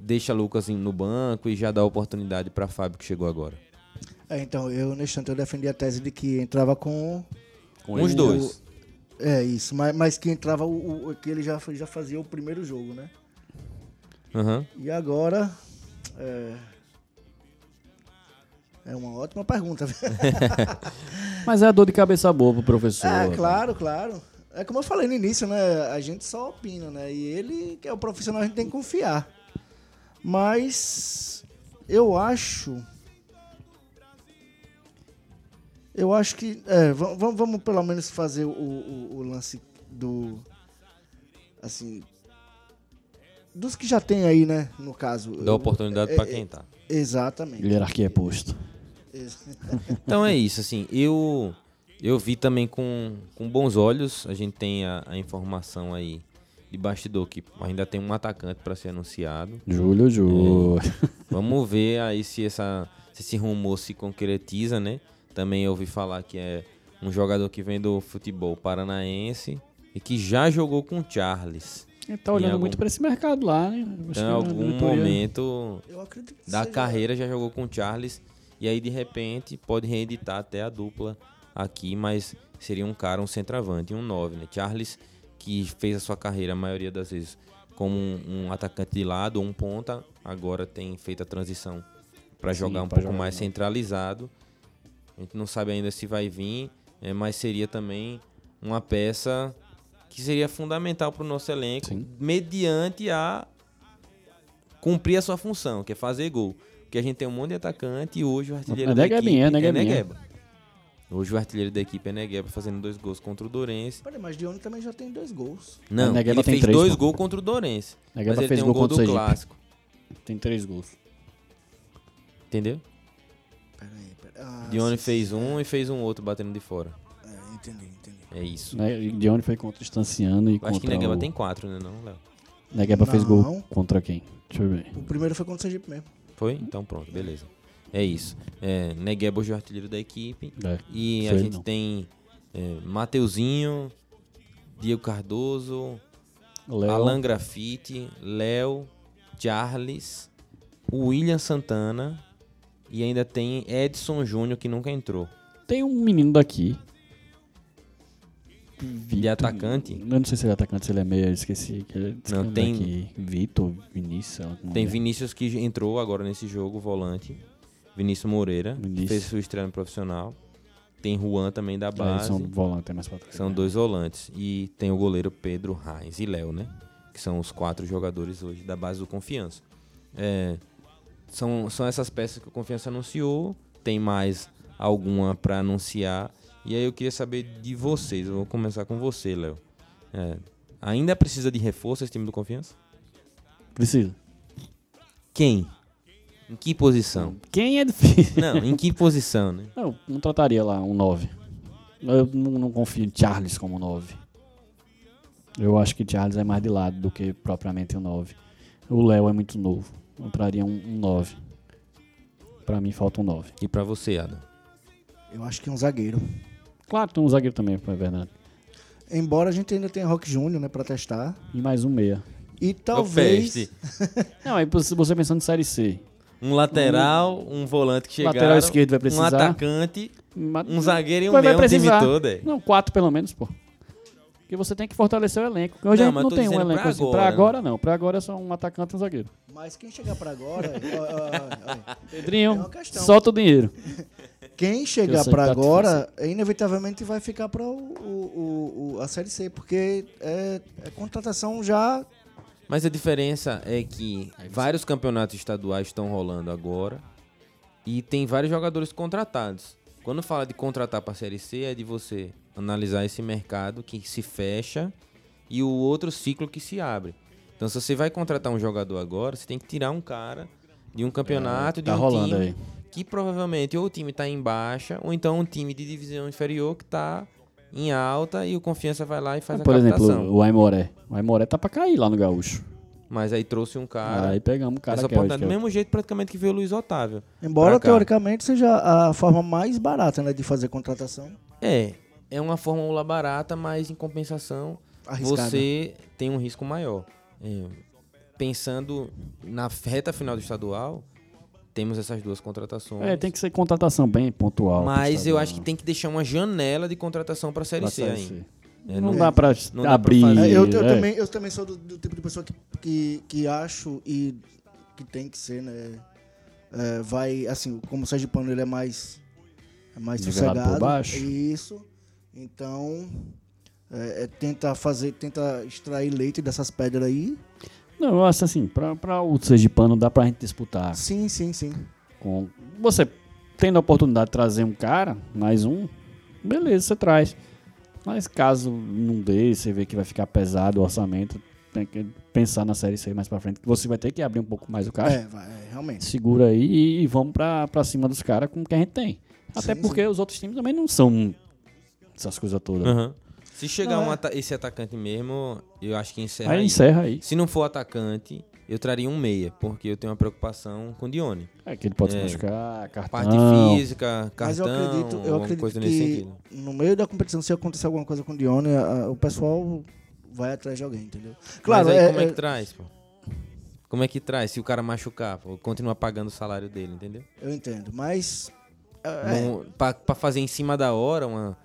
deixa Lucas no banco e já dá oportunidade para Fábio que chegou agora. É, então, eu, nesse instante, eu defendi a tese de que entrava com... Com os dois. É, isso. Mas, mas que entrava o, o- que ele já, já fazia o primeiro jogo, né? Aham. E agora... É... É uma ótima pergunta. Mas é a dor de cabeça boa pro professor. É, claro, claro. É como eu falei no início, né? A gente só opina, né? E ele, que é o profissional, a gente tem que confiar. Mas eu acho. Eu acho que. É, vamos, vamos pelo menos fazer o, o, o lance do. Assim. Dos que já tem aí, né? No caso. Dá oportunidade é, para é, quem tá. Exatamente. Hierarquia é posto. Então é isso, assim, eu eu vi também com, com bons olhos, a gente tem a, a informação aí de bastidor que ainda tem um atacante para ser anunciado. Júlio, Júlio. Vamos ver aí se, essa, se esse rumor se concretiza, né? Também ouvi falar que é um jogador que vem do futebol paranaense e que já jogou com o Charles. Ele tá olhando algum- muito para esse mercado lá, né? Então, em algum momento da seja- carreira já jogou com o Charles e aí de repente pode reeditar até a dupla aqui, mas seria um cara, um centroavante, um 9, né? Charles que fez a sua carreira a maioria das vezes como um, um atacante de lado ou um ponta, agora tem feito a transição para Sim, jogar um pra pouco jogar mais mais. centralizado. A gente não sabe ainda se vai vir, é, mas seria também uma peça que seria fundamental para o nosso elenco, Sim. mediante a cumprir a sua função, que é fazer gol. Porque a gente tem um monte de atacante e hoje o artilheiro É da equipe é é Neguebinha. Negueba. Hoje o artilheiro da equipe é Negueba fazendo dois gols contra o Dourense. Peraí, mas Dione também já tem dois gols. Não, ele tem fez três, dois gols contra o Dourense. Negueba mas ele fez tem um gol gol contra do clássico. Tem três gols. Entendeu? Peraí. Ah, Dione sim, fez sim. um e fez um outro batendo de fora. É, entendi, entendi. É isso. Né? E De onde foi contra o Estanciano e Eu acho que contra Negueba o... tem quatro, né não, Léo? Negueba fez gol contra quem? Deixa eu ver. O primeiro foi contra o Sergipe mesmo. Foi? Então pronto, beleza. É isso. É, Negueba hoje é o artilheiro da equipe. É, E a gente não. tem é, Mateuzinho, Diego Cardoso, Léo, Alan Grafite, Léo, Charles, William Santana e ainda tem Edson Júnior que nunca entrou. Tem um menino daqui. Vitor- atacante? Eu não sei se ele é atacante, se ele é meia, eu esqueci. Que ele Não, tem- Aqui. Vitor, Vinícius. Tem é. Vinícius que entrou agora nesse jogo, volante. Vinícius Moreira, que Vinícius. fez sua estreia no profissional. Tem Juan também da É, base. são volante, é mais pra trás. São dois volantes. E tem o goleiro Pedro Reis e Léo, né? Que são os quatro jogadores hoje da base do Confiança. É, são, são essas peças que o Confiança anunciou. Tem mais alguma para anunciar. E aí eu queria saber de vocês. Eu vou começar com você, Léo. É, ainda precisa de reforço esse time do Confiança? Precisa. Quem? Em que posição? Quem é difícil? Não, em que posição, né? Não, não trataria lá um 9. Eu não, não confio em Charles como 9. Eu acho que Charles é mais de lado do que propriamente o 9. O Léo é muito novo. Eu traria um, um 9. Pra mim falta um 9. E pra você, Adam? Eu acho que é um zagueiro. Claro, tem um zagueiro também, é verdade. Embora a gente ainda tenha Rock Júnior, né, pra testar. E mais um meia. E talvez. Não, aí você você pensando em Série C. Um lateral, um volante que chegaram, Lateral esquerdo vai um precisar. atacante, Ma- um zagueiro e um meio, um time precisar. todo. É. Não, quatro pelo menos, pô. Porque você tem que fortalecer o elenco. Hoje Não, a gente não tem um elenco pra assim. agora, pra né? agora não. Pra agora é só um atacante e um zagueiro. Mas quem chegar pra agora. ó, ó, ó, ó, Pedrinho, É solta o dinheiro. Quem chegar pra tá agora, inevitavelmente vai ficar pra o, o- o- a Série C, porque é, é contratação já. Mas a diferença é que vários campeonatos estaduais estão rolando agora e tem vários jogadores contratados. Quando fala de contratar para a Série C, é de você analisar esse mercado que se fecha e o outro ciclo que se abre. Então, se você vai contratar um jogador agora, você tem que tirar um cara de um campeonato, tá de um rolando time aí. que provavelmente ou o time está em baixa ou então um time de divisão inferior que está em alta e o Confiança vai lá e faz Por a exemplo, captação. o Aimoré. O Aimoré tá pra cair lá no Gaúcho. Mas aí trouxe um cara... aí pegamos o cara Essa que é, oportunidade, do o- mesmo jeito praticamente que veio o Luiz Otávio. Embora teoricamente seja a forma mais barata né, de fazer contratação. É, é uma fórmula barata, mas em compensação Arriscada. você tem um risco maior. É, pensando na reta final do estadual, temos essas duas contratações. É, tem que ser contratação bem pontual. mas eu acho que tem que deixar uma janela de contratação para a Série Pra C ainda. C. É, Não, não- dá pra não dá pra abrir. É, eu, eu é. também, eu também sou do, do tipo de pessoa que, que, que acho e que tem que ser, né? é, vai, assim, como o Sérgio Pano ele é mais, é mais Nivelado sossegado. baixo. Isso. Então, é, é, tenta fazer, tenta extrair leite dessas pedras aí. Não, eu acho assim, pra, pra o Sergipano dá pra gente disputar Sim, sim, sim. com. Você tendo a oportunidade de trazer um cara, mais um, beleza, você traz. Mas caso não dê, você vê que vai ficar pesado o orçamento, tem que pensar na série C mais pra frente. que Você vai ter que abrir um pouco mais o caixa. É, vai, é, realmente. Segura aí e, e vamos pra, pra cima dos caras com o que a gente tem. Até Sim, porque os outros times também não são essas coisas todas. Aham. Se chegar Não, um é. ata- esse atacante mesmo, eu acho que encerra Aí aí. encerra aí. Se não for atacante, eu traria um meia, porque eu tenho uma preocupação com o Dione. É que ele pode se É. machucar, cartão. Parte física, Mas eu cartão, acredito, eu alguma acredito coisa nesse que sentido. no meio da competição, se acontecer alguma coisa com o Dione, a- o pessoal vai atrás de alguém, entendeu? Claro, Mas aí é, como é é- que traz, pô? Como é que traz se o cara machucar, pô? Continua pagando o salário dele, entendeu? eu entendo, mas é, Não- pra, pra fazer em cima da hora uma,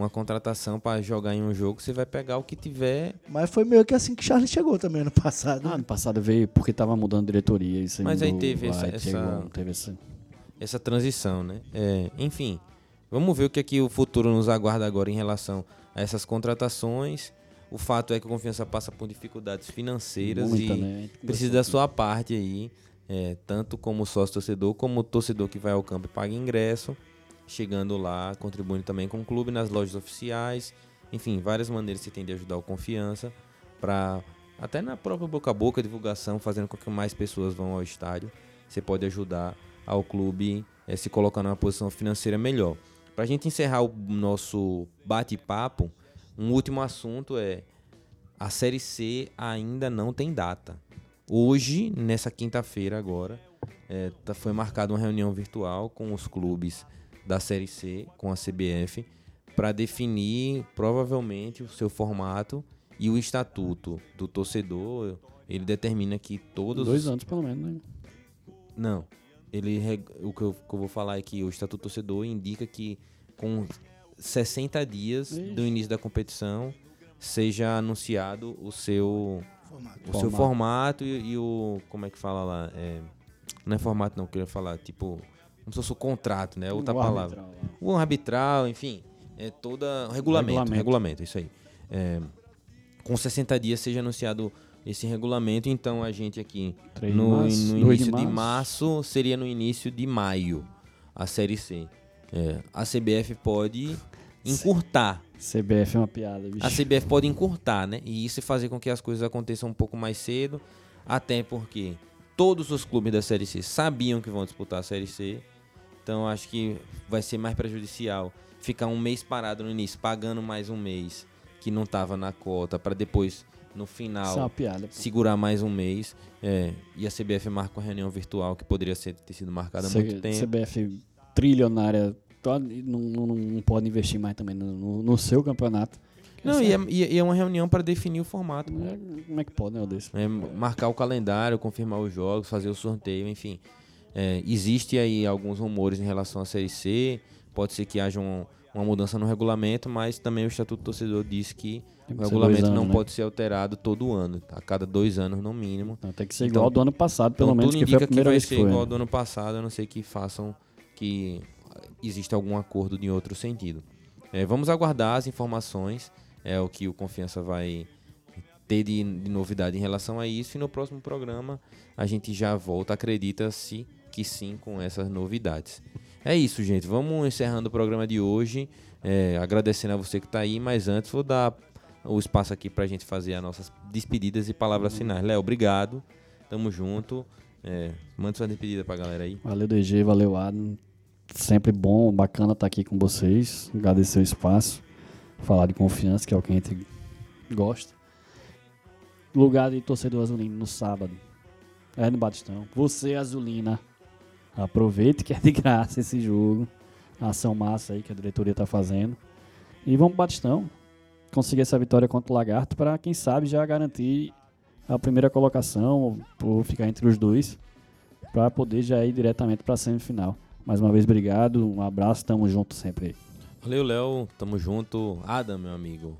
uma contratação pra jogar em um jogo, você vai pegar o que tiver. mas foi meio que assim que Charles chegou também ano passado. Ah, ano passado veio porque tava mudando diretoria. Isso Mas aí teve essa- aí essa- chegou, teve essa... essa transição, né? É, enfim, vamos ver o que, é que o futuro nos aguarda agora em relação a essas contratações. O fato é que o Confiança passa por dificuldades financeiras Muita, e né? precisa da sua parte aí, é, tanto como sócio torcedor, como o torcedor que vai ao campo e paga ingresso, chegando lá, contribuindo também com o clube nas lojas oficiais, enfim, várias maneiras que você tem de ajudar o Confiança para até na própria boca a boca divulgação, fazendo com que mais pessoas vão ao estádio, você pode ajudar ao clube eh, se colocar numa posição financeira melhor. Para a gente encerrar o nosso bate-papo, um último assunto é a Série C ainda não tem data. Hoje, nessa quinta-feira agora, tá- foi marcada uma reunião virtual com os clubes da Série C, com a CBF, para definir provavelmente o seu formato e o estatuto do torcedor. Ele determina que todos Dois os anos, pelo menos, né? não. Ele, o que eu, que eu vou falar é que o Estatuto Torcedor indica que com 60 dias Ixi. do início da competição seja anunciado o seu, Formato. o seu Formato. formato e, e o. Como é que fala lá? É, não é formato, não, eu queria falar, tipo. Como se fosse o contrato, né? Outra O palavra. arbitral lá. O arbitral, enfim. É toda. Regulamento. Regulamento. Regulamento, isso aí. É, com 60 dias seja anunciado esse regulamento, então a gente aqui de no, março, no início de março. seria no início de maio a Série C. É, a CBF pode encurtar. CBF é uma piada, bicho. A CBF pode encurtar, né? E isso fazer com que as coisas aconteçam um pouco mais cedo. Até porque todos os clubes da Série C sabiam que vão disputar a Série C. Então acho que vai ser mais prejudicial ficar um mês parado no início, pagando mais um mês que não estava na cota para depois no final é piada. segurar mais um mês. É, e a CBF marca uma reunião virtual que poderia ser, ter sido marcada há muito tempo. CBF trilionária to- não, não, não pode investir mais também no, no- no seu campeonato. Não, e é, e é- e é uma reunião para definir o formato. Como é, como é que pode, né, o desse? É, marcar o calendário, confirmar os jogos, fazer o sorteio, enfim. É, existe aí alguns rumores em relação à Série C. Pode ser que haja um- uma mudança no regulamento, mas também o Estatuto do Torcedor diz que o regulamento dois não anos, né? pode ser alterado todo ano, a cada dois anos no mínimo. Então, tem que ser Então- igual ao do ano passado, pelo então, menos, que foi a indica que primeira vai ser foi. igual né? ao do ano passado, a não ser que façam que exista algum acordo em outro sentido. É, vamos aguardar as informações, é o que o Confiança vai ter de, de novidade em relação a isso e no próximo programa a gente já volta, acredita-se que sim com essas novidades. É isso, gente. Vamos encerrando o programa de hoje, é, agradecendo a você que está aí, mas antes vou dar o espaço aqui para a gente fazer as nossas despedidas e palavras finais. Léo, obrigado. Tamo junto. É, manda sua despedida pra galera aí. Valeu, DG, valeu, Adam. Sempre bom, bacana estar aqui com vocês. Agradecer o espaço. Falar de confiança, que é o que a gente gosta. Lugar de torcedor azulino no sábado. É no Batistão. Você, Azulina, aproveite que é de graça esse jogo. A ação massa aí que a diretoria tá fazendo. E vamos pro Batistão. Conseguir essa vitória contra o Lagarto para, quem sabe, já garantir a primeira colocação, ou ficar entre os dois para poder já ir diretamente para a semifinal. Mais uma vez, obrigado, um abraço, tamo junto sempre aí. Valeu, Léo. Tamo junto. Adam, meu amigo.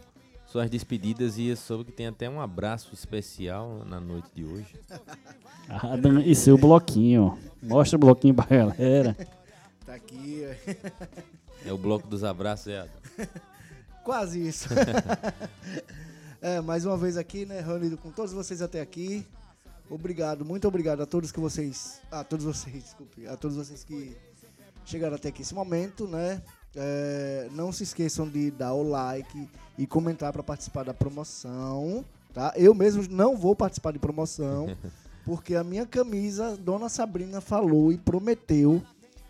Suas despedidas e eu soube que tem até um abraço especial na noite de hoje. Adam e seu bloquinho. Mostra o bloquinho pra galera. Tá aqui. É o bloco dos abraços, é quase isso. é, mais uma vez aqui, né, reunido com todos vocês até aqui. Obrigado, muito obrigado a todos que vocês. A todos vocês, desculpe. A todos vocês que chegaram até aqui esse momento, né? É, não se esqueçam de dar o like e comentar para participar da promoção, tá? Eu mesmo não vou participar de promoção, porque a minha camisa, Dona Sabrina falou e prometeu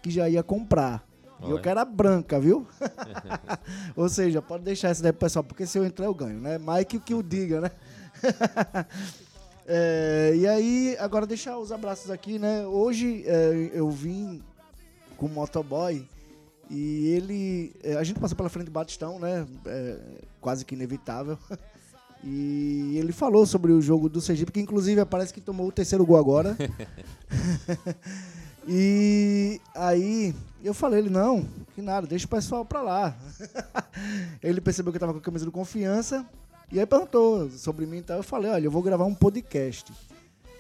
que já ia comprar. E eu quero a branca, viu? Ou seja, pode deixar essa daí pro pessoal, porque se eu entrar eu ganho, né? Mike que o diga, né? É, e aí, agora deixar os abraços aqui, né? Hoje é, eu vim com o motoboy e ele. é, a gente passou pela frente do Batistão, né? É, quase que inevitável. E ele falou sobre o jogo do Sergipe, que inclusive parece que tomou o terceiro gol agora. e aí eu falei, ele, não, que nada, deixa o pessoal pra lá. ele percebeu que eu tava com a camisa do confiança e aí perguntou sobre mim e tal. Eu falei, olha, eu vou gravar um podcast.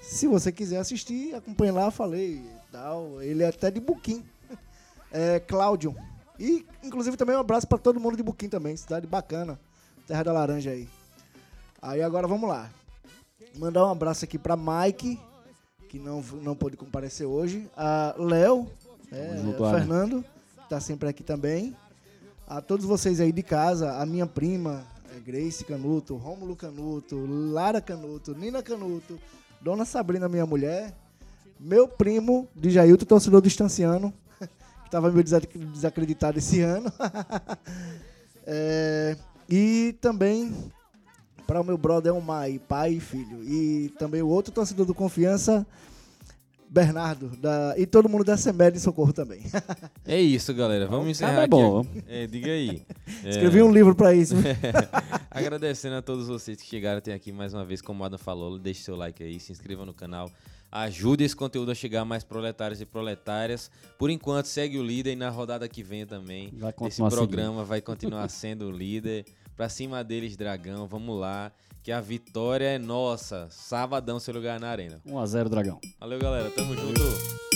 Se você quiser assistir, acompanhe lá, falei tal. Ele é até de Buquim. É Cláudio. E inclusive também um abraço pra todo mundo de Buquim também, cidade bacana. Terra da Laranja aí. Aí agora vamos lá. Mandar um abraço aqui pra Mike, que não, não pôde comparecer hoje. A Léo, é, junto. Fernando, que tá sempre aqui também. A todos vocês aí de casa, a minha prima, é, Grace Canuto, Rômulo Canuto, Lara Canuto, Nina Canuto, Dona Sabrina, minha mulher, meu primo, de Jailton, torcedor do Estanciano, que tava meio desac- desacreditado esse ano. É, e também para o meu brother Elmai, pai e filho. E também o outro torcedor do Confiança, Bernardo, da, e todo mundo da Semed de Socorro também. É isso, galera. Vamos encerrar cara é aqui. bom. É, diga aí. É, Escrevi um livro para isso. Agradecendo a todos vocês que chegaram até aqui mais uma vez, como o Adam falou, deixe seu like aí, se inscreva no canal, ajude esse conteúdo a chegar a mais proletários e proletárias. Por enquanto, segue o líder e na rodada que vem também, Vai esse programa vai continuar sendo o líder. Pra cima deles, Dragão, vamos lá, que a vitória é nossa. Sabadão, seu lugar na arena. 1x0 Dragão. Valeu, galera, tamo junto.